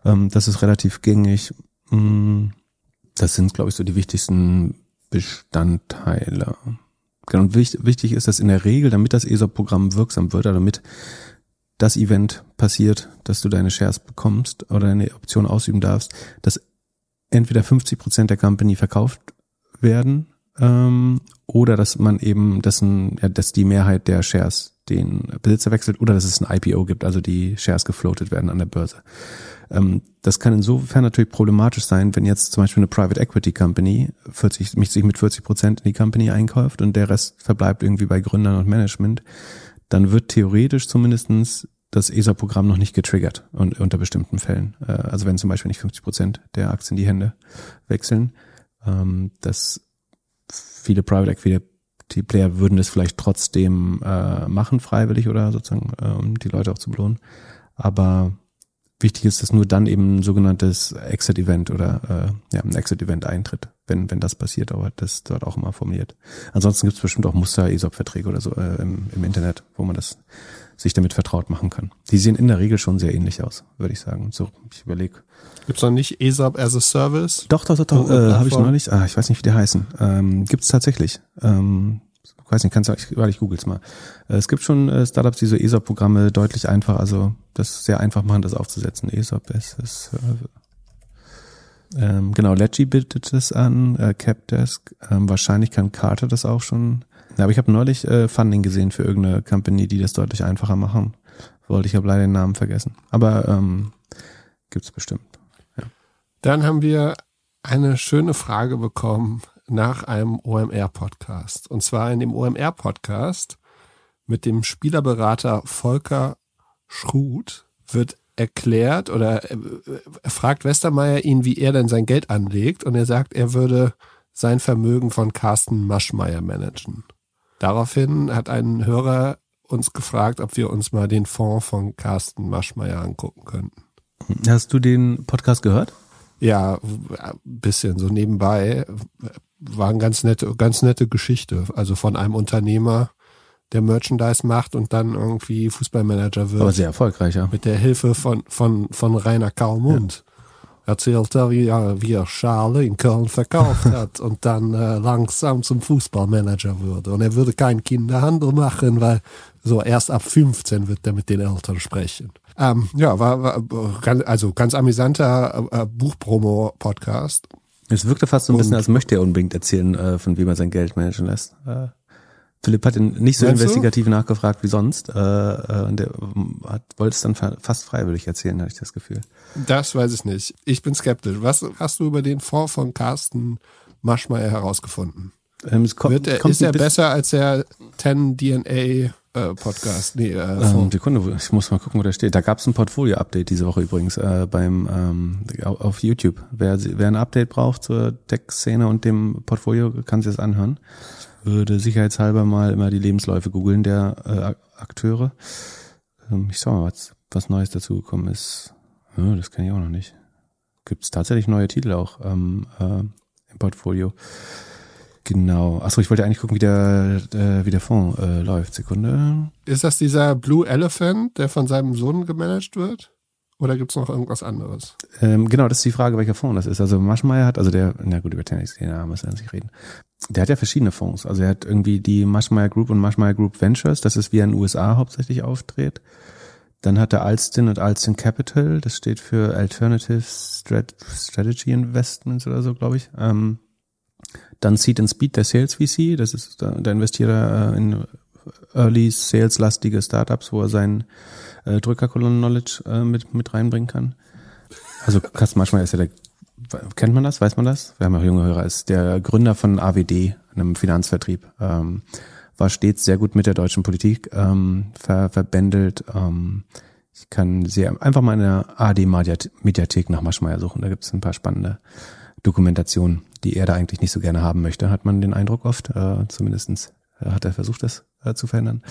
Ähm, das ist relativ gängig. Mm, das sind, glaube ich, so die wichtigsten Bestandteile. Genau, und wichtig, wichtig ist, dass in der Regel, damit das ESOP-Programm wirksam wird, also damit das Event passiert, dass du deine Shares bekommst oder deine Option ausüben darfst, dass entweder 50 Prozent der Company verkauft werden ähm, oder dass man eben dessen, ja, dass die Mehrheit der Shares den Besitzer wechselt oder dass es ein IPO gibt, also die Shares gefloatet werden an der Börse. Ähm, das kann insofern natürlich problematisch sein, wenn jetzt zum Beispiel eine Private Equity Company 40, mich sich mit 40 Prozent in die Company einkauft und der Rest verbleibt irgendwie bei Gründern und Management, dann wird theoretisch zumindestens das ESA-Programm noch nicht getriggert und unter bestimmten Fällen. Äh, also wenn zum Beispiel nicht 50 Prozent der Aktien die Hände wechseln, ähm, dass viele Private Equity Player würden das vielleicht trotzdem äh, machen, freiwillig oder sozusagen, äh, um die Leute auch zu belohnen. Aber wichtig ist, dass nur dann eben ein sogenanntes Exit-Event oder äh, ja, ein Exit-Event eintritt, wenn, wenn das passiert, aber das dort auch immer formuliert. Ansonsten gibt es bestimmt auch Muster-ESOP-Verträge oder so äh, im, im Internet, wo man das sich damit vertraut machen kann. Die sehen in der Regel schon sehr ähnlich aus, würde ich sagen. So, ich überlege. Gibt's noch nicht ESOP as a Service? Doch, doch, doch, doch äh, habe ich noch nicht. Ah, ich weiß nicht, wie die heißen. Ähm, Gibt tatsächlich. Ähm, ich weiß nicht, kannst du, ich, weil ich google's mal. Äh, es gibt schon äh, Startups, die so ESOP-Programme deutlich einfach, also das sehr einfach machen, das aufzusetzen. ESOP ist, ist äh, ähm, genau, Ledgy bietet das an, äh, Capdesk, ähm, wahrscheinlich kann Carter das auch schon ja, aber ich habe neulich äh, Funding gesehen für irgendeine Company, die das deutlich einfacher machen. Wollte ich habe leider den Namen vergessen. Aber ähm, gibt's bestimmt. Ja. Dann haben wir eine schöne Frage bekommen nach einem OMR-Podcast. Und zwar in dem OMR-Podcast mit dem Spielerberater Volker Schruth wird erklärt oder äh, er fragt Westermeier ihn, wie er denn sein Geld anlegt. Und er sagt, er würde sein Vermögen von Carsten Maschmeyer managen. Daraufhin hat ein Hörer uns gefragt, ob wir uns mal den Fonds von Carsten Maschmeyer angucken könnten. Hast du den Podcast gehört? Ja, ein bisschen so nebenbei. War eine ganz nette, ganz nette Geschichte. Also von einem Unternehmer, der Merchandise macht und dann irgendwie Fußballmanager wird. Aber sehr erfolgreich, ja. Mit der Hilfe von, von, von Rainer Kaumund. Erzählt er, wie, ja, wie er Schale in Köln verkauft *laughs* hat und dann äh, langsam zum Fußballmanager wurde. Und er würde keinen Kinderhandel machen, weil so erst ab 15 wird er mit den Eltern sprechen. Ähm, ja, war, war ganz, also ganz amüsanter äh, Buchpromo-Podcast. Es wirkte fast so ein bisschen, als möchte er unbedingt erzählen, äh, von wie man sein Geld managen lässt. Philipp hat ihn nicht so Meinst du? investigativ nachgefragt wie sonst. Äh, äh, und der ähm, hat, wollte es dann fa- fast freiwillig erzählen, hatte ich das Gefühl. Das weiß ich nicht. Ich bin skeptisch. Was hast du über den Fonds von Carsten Maschmeyer herausgefunden? Ähm, es kommt, Wird er, ist er besser als der 10 DNA äh, Podcast? Nee, äh, Ähm. Sekunde, ich muss mal gucken, wo der steht. Da gab es ein Portfolio-Update diese Woche übrigens äh, beim ähm, au- auf YouTube. Wer, wer ein Update braucht zur Tech-Szene und dem Portfolio, kann sich das anhören. Würde sicherheitshalber mal immer die Lebensläufe googeln der äh, Ak- Akteure. Ähm, ich schau mal, was, was Neues dazu gekommen ist. Ja, das kenne ich auch noch nicht. Gibt es tatsächlich neue Titel auch ähm, äh, im Portfolio. Genau. Achso, ich wollte eigentlich gucken, wie der, äh, wie der Fonds äh, läuft. Sekunde. Ist das dieser Blue Elephant, der von seinem Sohn gemanagt wird? Oder gibt's noch irgendwas anderes? Ähm, genau, das ist die Frage, welcher Fonds das ist. Also Maschmeyer hat, also der, na gut, über Tennis, den müssen wir nicht reden. Der hat ja verschiedene Fonds. Also er hat irgendwie die Maschmeyer Group und Maschmeyer Group Ventures, das ist wie er in den USA hauptsächlich auftritt. Dann hat er Alston und Alston Capital, das steht für Alternative Strat Strategy Investments oder so, glaube ich. Ähm, dann Seed and Speed, der Sales VC, das ist, da, da investiert er äh, in Early Sales-lastige Startups, wo er sein äh, Drückerkolonnen-Knowledge äh, mit, mit reinbringen kann. Also Carsten Maschmeyer ist ja der, kennt man das, weiß man das? Wir haben auch junge Hörer, ist der Gründer von AWD, einem Finanzvertrieb. Ähm, war stets sehr gut mit der deutschen Politik ähm, ver, verbändelt. Ähm, ich kann sehr einfach mal in der AD-Mediathek nach Maschmeyer suchen, da gibt es ein paar spannende Dokumentationen, die er da eigentlich nicht so gerne haben möchte, hat man den Eindruck oft. Äh, zumindestens äh, hat er versucht, das äh, zu verändern.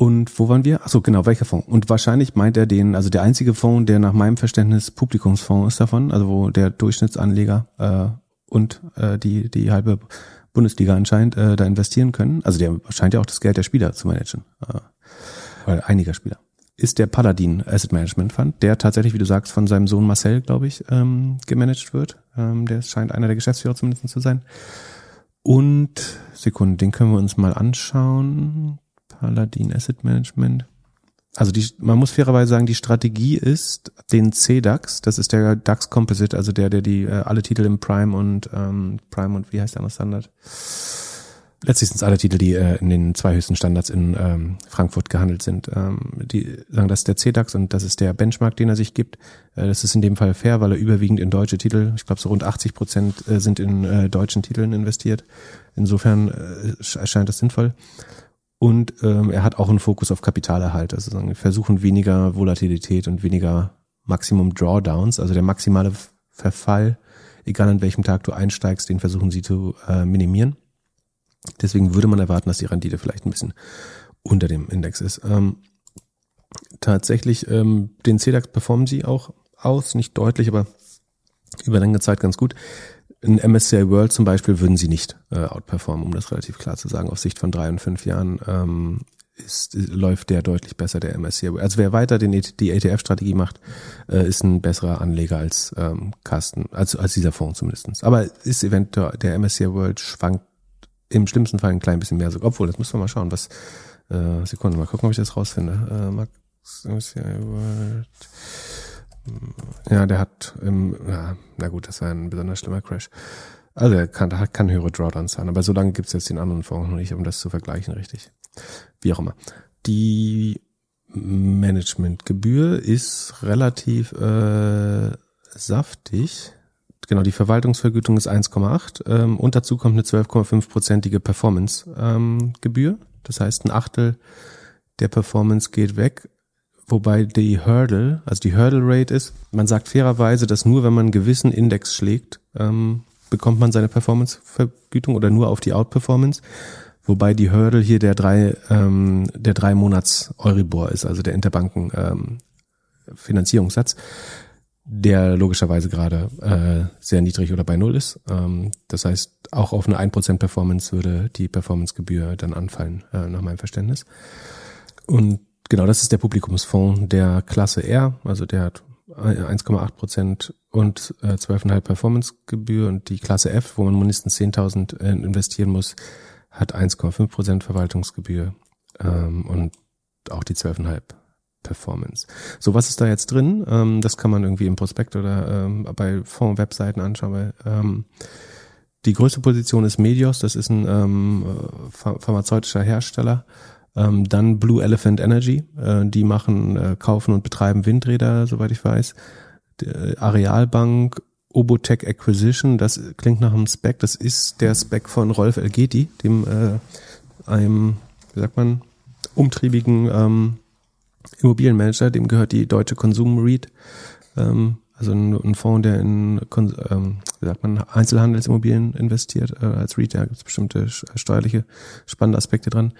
Und wo waren wir? Ach so, genau, welcher Fonds? Und wahrscheinlich meint er den, also der einzige Fonds, der nach meinem Verständnis Publikumsfonds ist davon, also wo der Durchschnittsanleger äh, und äh, die die halbe Bundesliga anscheinend äh, da investieren können. Also der scheint ja auch das Geld der Spieler zu managen, äh, oder einiger Spieler. Ist der Paladin Asset Management Fund, der tatsächlich, wie du sagst, von seinem Sohn Marcel, glaube ich, ähm, gemanagt wird. Ähm, der scheint einer der Geschäftsführer zumindest zu sein. Und Sekunde, den können wir uns mal anschauen. Paladin Asset Management. Also die, man muss fairerweise sagen, die Strategie ist, den CDAX, das ist der DAX Composite, also der, der die äh, alle Titel im Prime und ähm, Prime und wie heißt der andere Standard? Letztlich sind es alle Titel, die äh, in den zwei höchsten Standards in ähm, Frankfurt gehandelt sind. Ähm, die sagen, das ist der CDAX und das ist der Benchmark, den er sich gibt. Äh, das ist in dem Fall fair, weil er überwiegend in deutsche Titel, ich glaube so rund 80 Prozent äh, sind in äh, deutschen Titeln investiert. Insofern äh, erscheint das sinnvoll. Und ähm, er hat auch einen Fokus auf Kapitalerhalt. Also sagen, versuchen weniger Volatilität und weniger Maximum Drawdowns, also der maximale Verfall, egal an welchem Tag du einsteigst, den versuchen sie zu äh, minimieren. Deswegen würde man erwarten, dass die Rendite vielleicht ein bisschen unter dem Index ist. Ähm, tatsächlich, ähm, den CDAX performen sie auch aus, nicht deutlich, aber über lange Zeit ganz gut. In MSCI World zum Beispiel würden sie nicht äh, outperformen, um das relativ klar zu sagen. Auf Sicht von drei und fünf Jahren ähm, ist, läuft der deutlich besser, der MSCI World. Also wer weiter den, E die ETF-Strategie macht, äh, ist ein besserer Anleger als ähm, Carsten, als, als dieser Fonds zumindestens. Aber ist eventuell, der MSCI World schwankt im schlimmsten Fall ein klein bisschen mehr. Obwohl, das müssen wir mal schauen, was, äh, Sekunde, mal gucken, ob ich das rausfinde. Äh, Max MSCI World. Ja, der hat, ähm, ja, na gut, das war ein besonders schlimmer Crash. Also er kann, hat, kann höhere Drawdowns sein, aber so lange gibt's jetzt den anderen Fonds noch nicht, um das zu vergleichen, richtig. Wie auch immer. Die Managementgebühr ist relativ äh, saftig. Genau, die Verwaltungsvergütung ist 1,8 ähm, und dazu kommt eine 12,5-prozentige Performance-Gebühr. das heißt, ein Achtel der Performance geht weg, wobei die Hurdle, also die Hurdle Rate ist, man sagt fairerweise, dass nur wenn man einen gewissen Index schlägt, ähm, bekommt man seine Performance-Vergütung oder nur auf die Outperformance. Wobei die Hurdle hier der drei, ähm, der drei Monats Euribor ist, also der Interbanken ähm, Finanzierungssatz, der logischerweise gerade äh, sehr niedrig oder bei null ist. Ähm, das heißt, auch auf eine 1% Performance würde die Performancegebühr dann anfallen, äh, nach meinem Verständnis. Und genau, das ist der Publikumsfonds der Klasse R, also der hat 1,8 Prozent und äh, 12,5 Performancegebühr und die Klasse F, wo man mindestens 10.000 äh, investieren muss, hat 1,5 Prozent Verwaltungsgebühr ähm, und auch die 12,5 Performance. So, was ist da jetzt drin? Ähm, das kann man irgendwie im Prospekt oder ähm, bei Fonds-Webseiten anschauen. Weil, ähm, die größte Position ist Medios, das ist ein ähm, pharmazeutischer Hersteller. Ähm, dann Blue Elephant Energy, äh, die machen, äh, kaufen und betreiben Windräder, soweit ich weiß. Die, äh, Arealbank, Obotech Acquisition, das klingt nach einem Spec, das ist der Spec von Rolf Elgeti, dem äh, einem, wie sagt man, umtriebigen ähm, Immobilienmanager, dem gehört die Deutsche Konsum REIT, ähm, also ein, ein Fonds, der in ähm, wie sagt man, Einzelhandelsimmobilien investiert äh, als REIT, da gibt es bestimmte steuerliche spannende Aspekte dran.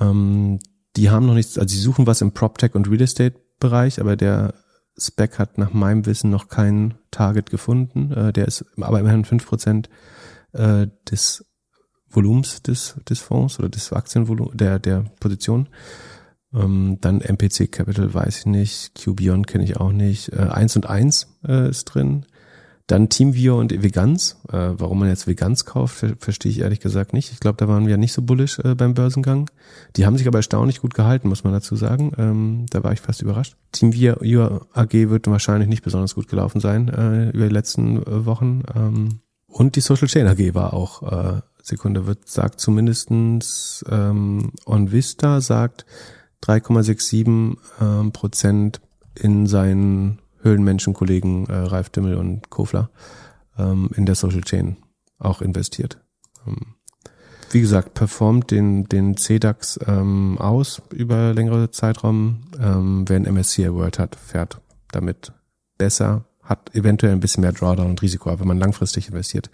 Ähm, die haben noch nichts, also sie suchen was im PropTech und Real Estate Bereich, aber der Spec hat nach meinem Wissen noch kein Target gefunden. Äh, der ist aber immerhin fünf Prozent äh, des Volumens des, des Fonds oder des Aktienvolumens, der, der Position. Ähm, dann MPC Capital weiß ich nicht, QBeyond kenne ich auch nicht. Äh, 1 und 1 äh, ist drin. Dann TeamViewer und Veganz. Äh, warum man jetzt Veganz kauft, ver verstehe ich ehrlich gesagt nicht. Ich glaube, da waren wir nicht so bullish äh, beim Börsengang. Die haben sich aber erstaunlich gut gehalten, muss man dazu sagen. Ähm, da war ich fast überrascht. TeamViewer AG wird wahrscheinlich nicht besonders gut gelaufen sein äh, über die letzten äh, Wochen. Ähm, und die Social Chain AG war auch, äh, Sekunde, wird, sagt zumindestens ähm, OnVista sagt 3,67 ähm, Prozent in seinen Höhlenmenschenkollegen äh, Ralf Dimmel und Kofler ähm, in der Social Chain auch investiert. Ähm, wie gesagt, performt den, den CDAX ähm, aus über längere Zeitraum. Ähm, wer ein MSCI World hat, fährt damit besser, hat eventuell ein bisschen mehr Drawdown und Risiko, aber wenn man langfristig investiert,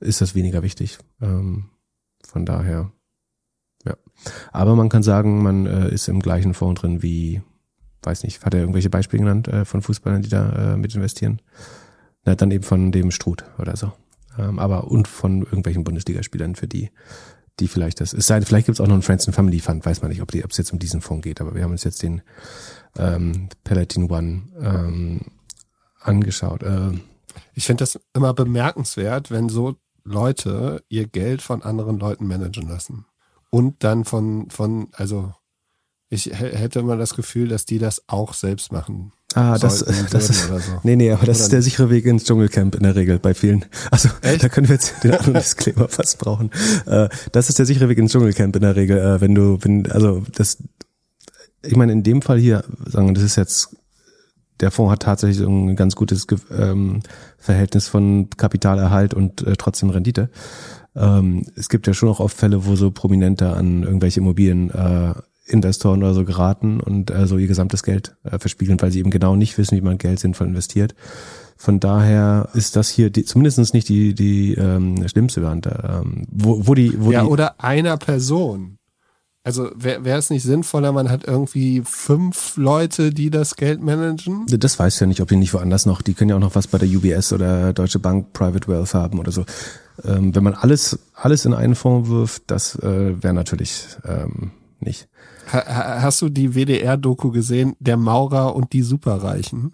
ist das weniger wichtig. Ähm, von daher, ja. Aber man kann sagen, man äh, ist im gleichen Fonds drin wie weiß nicht, hat er irgendwelche Beispiele genannt äh, von Fußballern, die da äh, mit investieren? Na, dann eben von dem Struth oder so. Ähm, aber und von irgendwelchen Bundesligaspielern, für die, die vielleicht das, es sei denn, vielleicht gibt es auch noch einen Friends and Family Fund, weiß man nicht, ob es jetzt um diesen Fonds geht, aber wir haben uns jetzt den ähm, Palatine One ähm, angeschaut. Äh, ich finde das immer bemerkenswert, wenn so Leute ihr Geld von anderen Leuten managen lassen. Und dann von, von, also ich hätte immer das Gefühl, dass die das auch selbst machen. Ah, das, das ist, so. nee, nee, aber das oder ist der sichere Weg ins Dschungelcamp in der Regel bei vielen. Also, Echt? da können wir jetzt den anderen Disclaimer *laughs* fast brauchen. Äh, das ist der sichere Weg ins Dschungelcamp in der Regel, äh, wenn du, wenn, also, das, ich meine, in dem Fall hier, sagen, das ist jetzt, der Fonds hat tatsächlich so ein ganz gutes ähm, Verhältnis von Kapitalerhalt und äh, trotzdem Rendite. Ähm, es gibt ja schon auch oft Fälle, wo so Prominente an irgendwelche Immobilien äh, Investoren oder so geraten und äh, so ihr gesamtes Geld äh, verspiegeln, weil sie eben genau nicht wissen, wie man Geld sinnvoll investiert. Von daher ist das hier die, zumindest nicht die, die ähm, schlimmste Variante. Ähm, wo, wo die, wo ja, die, oder einer Person. Also wäre wär es nicht sinnvoller, man hat irgendwie fünf Leute, die das Geld managen? Das weiß ja nicht, ob die nicht woanders noch, die können ja auch noch was bei der UBS oder Deutsche Bank Private Wealth haben oder so. Ähm, wenn man alles, alles in einen Fonds wirft, das äh, wäre natürlich ähm, nicht. Ha, hast du die WDR-Doku gesehen, Der Maurer und die Superreichen?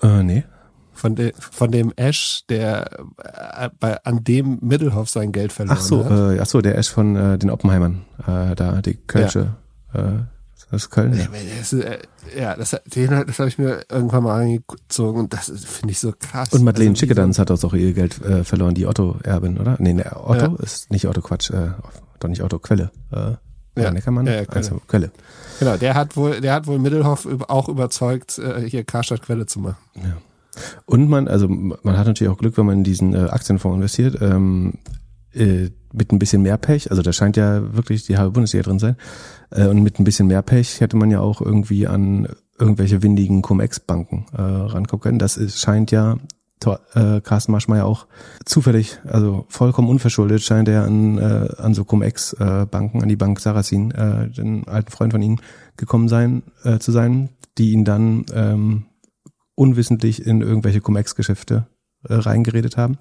Äh, nee. Von, de, von dem Ash, der äh, bei, an dem Middelhoff sein Geld verloren ach so, hat. Äh, ach so, der Ash von äh, den Oppenheimern, äh, da die Kölsche, ja. äh, das ist Köln. Ja, das, äh, ja, das, den, das habe ich mir irgendwann mal angezogen und das finde ich so krass. Und Madeleine also, Schickedanz hat auch ihr Geld äh, verloren, die Otto-Erbin, oder? Nee, nee Otto ja. ist nicht Otto, Quatsch, äh, doch nicht Otto, Quelle. Äh, ja, Neckermann? Ja, ja, Quelle. Also, Quelle. Genau, der hat wohl, der hat wohl Mittelhoff auch überzeugt, äh, hier Karstadt Quelle zu machen. Ja. Und man, also man hat natürlich auch Glück, wenn man in diesen äh, Aktienfonds investiert, ähm, äh, mit ein bisschen mehr Pech, also da scheint ja wirklich die halbe Bundesliga drin sein, äh, und mit ein bisschen mehr Pech hätte man ja auch irgendwie an irgendwelche windigen Cum-Ex-Banken äh, rankommen können. Das ist, scheint ja äh, Carsten Maschmeyer auch zufällig, also vollkommen unverschuldet, scheint er an, äh, an so Cum-Ex-Banken, äh, an die Bank Sarrazin, äh, den alten Freund von ihm, gekommen sein, äh, zu sein, die ihn dann ähm, unwissentlich in irgendwelche Cum-Ex-Geschäfte äh, reingeredet haben.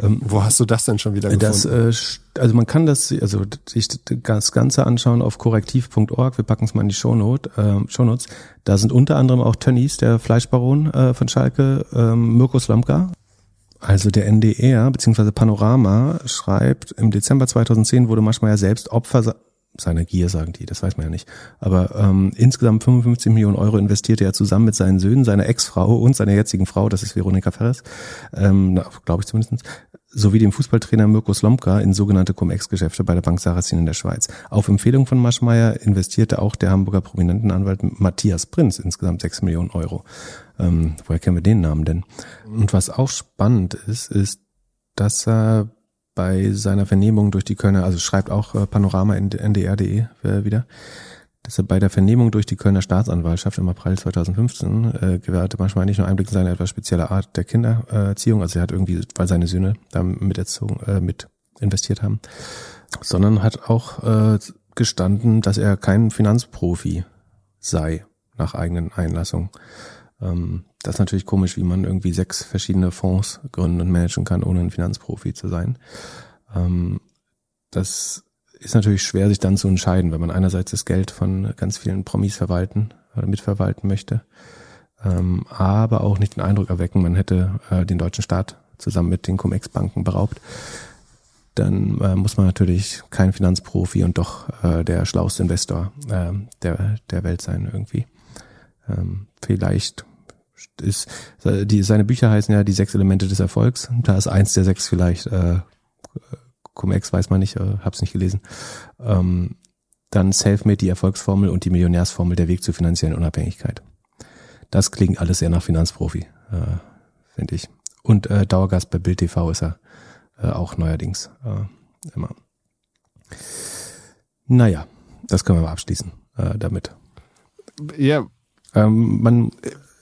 Ähm, Wo hast du das denn schon wieder gefunden? Das, äh, also man kann das, also sich das Ganze anschauen auf korrektiv.org. Wir packen es mal in die Shownote, äh, Shownotes. Da sind unter anderem auch Tönnies, der Fleischbaron äh, von Schalke, ähm, Mirko Slamka. Also der NDR bzw. Panorama schreibt, im Dezember 2010 wurde Maschmeyer selbst Opfer seiner Gier, sagen die, das weiß man ja nicht. Aber ähm, insgesamt 55 Millionen Euro investierte er zusammen mit seinen Söhnen, seiner Ex-Frau und seiner jetzigen Frau, das ist Veronika Ferres, ähm, glaube ich zumindest, sowie dem Fußballtrainer Mirko Slomka in sogenannte Cum-Ex-Geschäfte bei der Bank Sarrazin in der Schweiz. Auf Empfehlung von Maschmeyer investierte auch der Hamburger Prominentenanwalt Matthias Prinz insgesamt 6 Millionen Euro. Ähm, woher kennen wir den Namen denn? Und was auch spannend ist, ist, dass er bei seiner Vernehmung durch die Kölner, also schreibt auch äh, Panorama in ndr.de äh, wieder, dass er bei der Vernehmung durch die Kölner Staatsanwaltschaft im April 2015 äh, gewährte manchmal nicht nur Einblick in seine etwas spezielle Art der Kindererziehung, also er hat irgendwie, weil seine Söhne da mit erzogen, äh, mit investiert haben, sondern hat auch äh, gestanden, dass er kein Finanzprofi sei nach eigenen Einlassungen. Ähm, das ist natürlich komisch, wie man irgendwie sechs verschiedene Fonds gründen und managen kann, ohne ein Finanzprofi zu sein. Ähm, das ist natürlich schwer, sich dann zu entscheiden, wenn man einerseits das Geld von ganz vielen Promis verwalten oder mitverwalten möchte, ähm, aber auch nicht den Eindruck erwecken, man hätte äh, den deutschen Staat zusammen mit den Cum-Ex-Banken beraubt. Dann äh, muss man natürlich kein Finanzprofi und doch äh, der schlauste Investor äh, der, der Welt sein irgendwie. Ähm, vielleicht ist, die, seine Bücher heißen ja die sechs Elemente des Erfolgs. Da ist eins der sechs vielleicht äh, Cum-Ex weiß man nicht, äh, hab's nicht gelesen. Ähm, dann Selfmade, die Erfolgsformel und die Millionärsformel, der Weg zur finanziellen Unabhängigkeit. Das klingt alles sehr nach Finanzprofi, äh, finde ich. Und äh, Dauergast bei Bild TV ist er äh, auch neuerdings äh, immer. Naja, das können wir mal abschließen äh, damit. Ja. Ähm, man,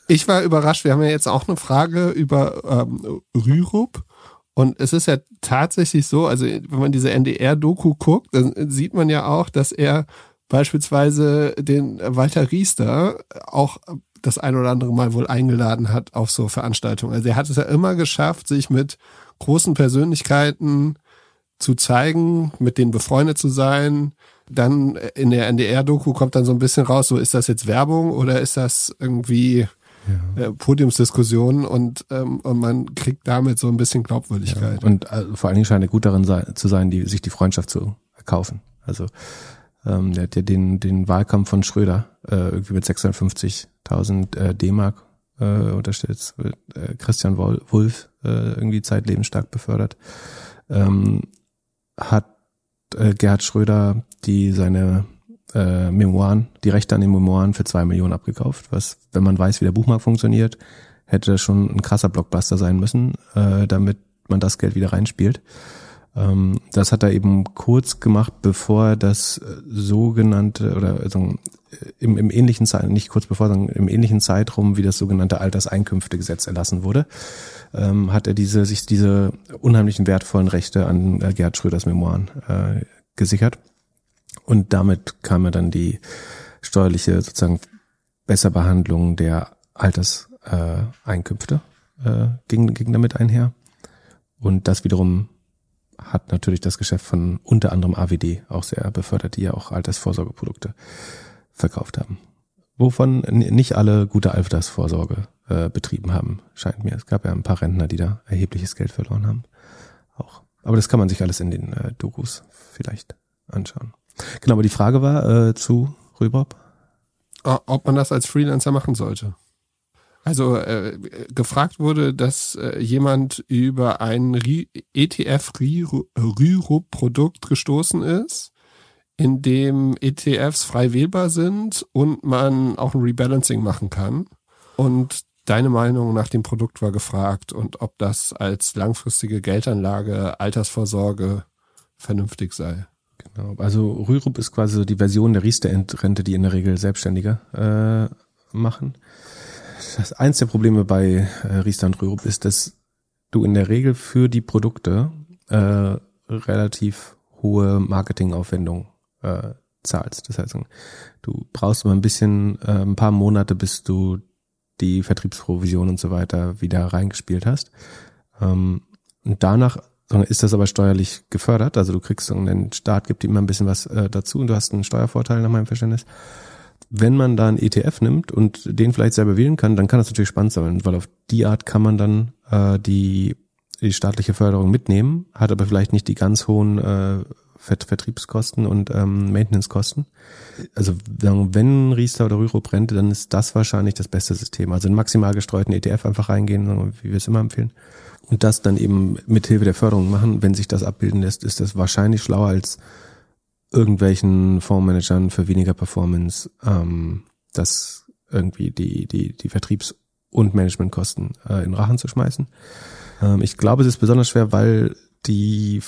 ich war überrascht. Wir haben ja jetzt auch eine Frage über ähm, Rürup und es ist ja tatsächlich so, also wenn man diese NDR-Doku guckt, dann sieht man ja auch, dass er beispielsweise den Walter Riester auch das ein oder andere Mal wohl eingeladen hat auf so Veranstaltungen. Also er hat es ja immer geschafft, sich mit großen Persönlichkeiten zu zeigen, mit denen befreundet zu sein. Dann in der NDR-Doku kommt dann so ein bisschen raus, so ist das jetzt Werbung oder ist das irgendwie ja. Äh, Podiumsdiskussionen und, ähm, und man kriegt damit so ein bisschen Glaubwürdigkeit. Ja, und äh, vor allen Dingen scheint er gut darin sei, zu sein, die, sich die Freundschaft zu erkaufen. Also ähm, der hat ja den, den Wahlkampf von Schröder äh, irgendwie mit 650.000 äh, D-Mark äh, unterstützt, äh, Christian Wulff äh, irgendwie zeitlebens stark befördert. Ähm, hat äh, Gerhard Schröder die seine äh, Memoiren, die Rechte an den Memoiren für zwei Millionen abgekauft, was, wenn man weiß, wie der Buchmarkt funktioniert, hätte schon ein krasser Blockbuster sein müssen, äh, damit man das Geld wieder reinspielt. Ähm, das hat er eben kurz gemacht, bevor das sogenannte oder also im, im ähnlichen Zeit, nicht kurz bevor, sondern im ähnlichen Zeitraum, wie das sogenannte Alterseinkünftegesetz erlassen wurde, ähm, hat er diese sich diese unheimlichen wertvollen Rechte an äh, Gerhard Schröders Memoiren äh, gesichert. Und damit kam ja dann die steuerliche sozusagen Besserbehandlung der Alterseinkünfte äh, ging, ging damit einher. Und das wiederum hat natürlich das Geschäft von unter anderem AWD auch sehr befördert, die ja auch Altersvorsorgeprodukte verkauft haben. Wovon nicht alle gute Altersvorsorge äh, betrieben haben, scheint mir. Es gab ja ein paar Rentner, die da erhebliches Geld verloren haben. Auch. Aber das kann man sich alles in den äh, Dokus vielleicht anschauen. Genau, aber die Frage war äh, zu Rübob. Ob man das als Freelancer machen sollte. Also äh, gefragt wurde, dass äh, jemand über ein ETF Rürup-Produkt gestoßen ist, in dem ETFs frei wählbar sind und man auch ein Rebalancing machen kann. Und deine Meinung nach dem Produkt war gefragt und ob das als langfristige Geldanlage, Altersvorsorge vernünftig sei. Genau. Also Rürup ist quasi so die Version der Riester-Rente, die in der Regel Selbstständige äh, machen. Das eins der Probleme bei äh, Riester und Rürup ist, dass du in der Regel für die Produkte äh, relativ hohe Marketingaufwendungen äh, zahlst. Das heißt, du brauchst immer ein bisschen, äh, ein paar Monate, bis du die Vertriebsprovision und so weiter wieder reingespielt hast. Ähm, und danach ist das aber steuerlich gefördert. Also du kriegst, einen Staat gibt dir immer ein bisschen was äh, dazu und du hast einen Steuervorteil nach meinem Verständnis. Wenn man da einen ETF nimmt und den vielleicht selber wählen kann, dann kann das natürlich spannend sein, weil auf die Art kann man dann äh, die, die staatliche Förderung mitnehmen, hat aber vielleicht nicht die ganz hohen äh, Vertriebskosten und ähm, Maintenance-Kosten. Also wenn Riester oder Rüro brennt, dann ist das wahrscheinlich das beste System. Also in maximal gestreuten ETF einfach reingehen, wie wir es immer empfehlen. Und das dann eben mit Hilfe der Förderung machen. Wenn sich das abbilden lässt, ist das wahrscheinlich schlauer als irgendwelchen Fondsmanagern für weniger Performance, ähm, das irgendwie die, die, die Vertriebs- und Managementkosten äh, in Rachen zu schmeißen. Ähm, ich glaube, es ist besonders schwer, weil die,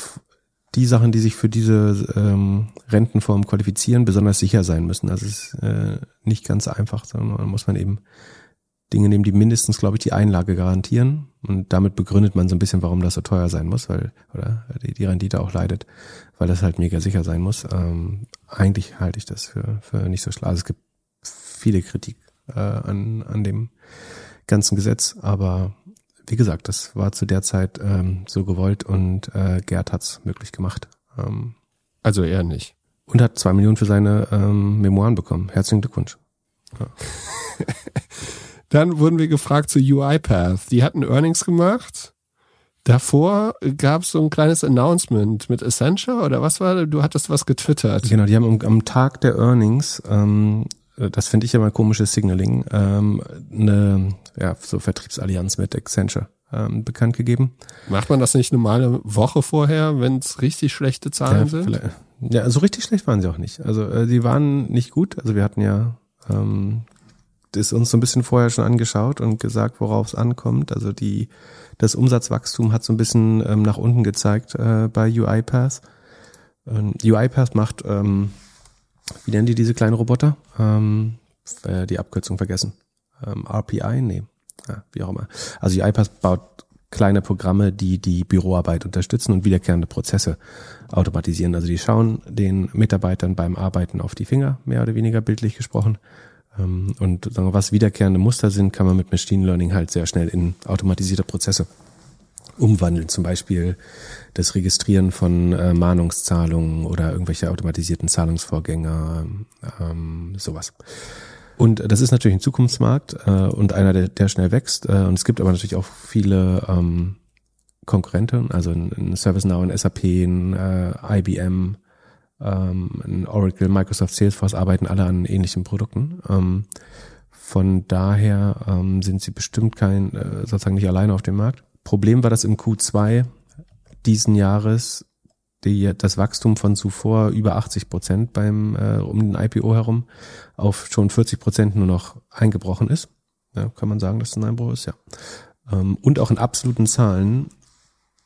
die Sachen, die sich für diese ähm, Rentenform qualifizieren, besonders sicher sein müssen. Also es ist äh, nicht ganz einfach, sondern muss man eben Dinge nehmen, die mindestens, glaube ich, die Einlage garantieren. Und damit begründet man so ein bisschen, warum das so teuer sein muss, weil, oder die, die Rendite auch leidet, weil das halt mega sicher sein muss. Ähm, eigentlich halte ich das für, für nicht so schlau. Also es gibt viele Kritik äh, an, an dem ganzen Gesetz, aber wie gesagt, das war zu der Zeit ähm, so gewollt und äh, Gerd hat's möglich gemacht. Ähm, also er nicht. Und hat zwei Millionen für seine ähm, Memoiren bekommen. Herzlichen Glückwunsch. Ja. *laughs* Dann wurden wir gefragt zu UiPath. Die hatten Earnings gemacht. Davor gab es so ein kleines Announcement mit Accenture oder was war? Du hattest was getwittert. Genau, die haben am, am Tag der Earnings, ähm, das finde ich ja mal komisches Signaling, ähm, eine ja, so Vertriebsallianz mit Accenture ähm, bekannt gegeben. Macht man das nicht normale Woche vorher, wenn es richtig schlechte Zahlen ja, sind? Ja, so richtig schlecht waren sie auch nicht. Also äh, die waren nicht gut. Also wir hatten ja ähm, das uns so ein bisschen vorher schon angeschaut und gesagt, worauf es ankommt. Also die das Umsatzwachstum hat so ein bisschen ähm, nach unten gezeigt äh, bei UiPath. Ähm, UiPath macht, ähm, wie nennen die diese kleinen Roboter? Ähm, äh, die Abkürzung vergessen. Ähm, RPI? Nee. Ja, wie auch immer. Also UiPath baut kleine Programme, die die Büroarbeit unterstützen und wiederkehrende Prozesse automatisieren. Also die schauen den Mitarbeitern beim Arbeiten auf die Finger, mehr oder weniger bildlich gesprochen, ähm, und was wiederkehrende Muster sind, kann man mit Machine Learning halt sehr schnell in automatisierte Prozesse umwandeln. Zum Beispiel das Registrieren von äh, Mahnungszahlungen oder irgendwelche automatisierten Zahlungsvorgänge, ähm, sowas. Und das ist natürlich ein Zukunftsmarkt äh, und einer, der, der schnell wächst. Äh, und es gibt aber natürlich auch viele ähm, Konkurrenten, also ein, ein ServiceNow, ein SAP, ein äh, IBM, ähm, Oracle, Microsoft, Salesforce arbeiten alle an ähnlichen Produkten. Ähm, von daher ähm, sind sie bestimmt kein, äh, sozusagen nicht alleine auf dem Markt. Problem war, dass im Q2 diesen Jahres die, das Wachstum von zuvor über 80 Prozent beim äh, um den IPO herum auf schon 40 Prozent nur noch eingebrochen ist. Ja, kann man sagen, dass das ein Einbruch ist, ja. Ähm, und auch in absoluten Zahlen,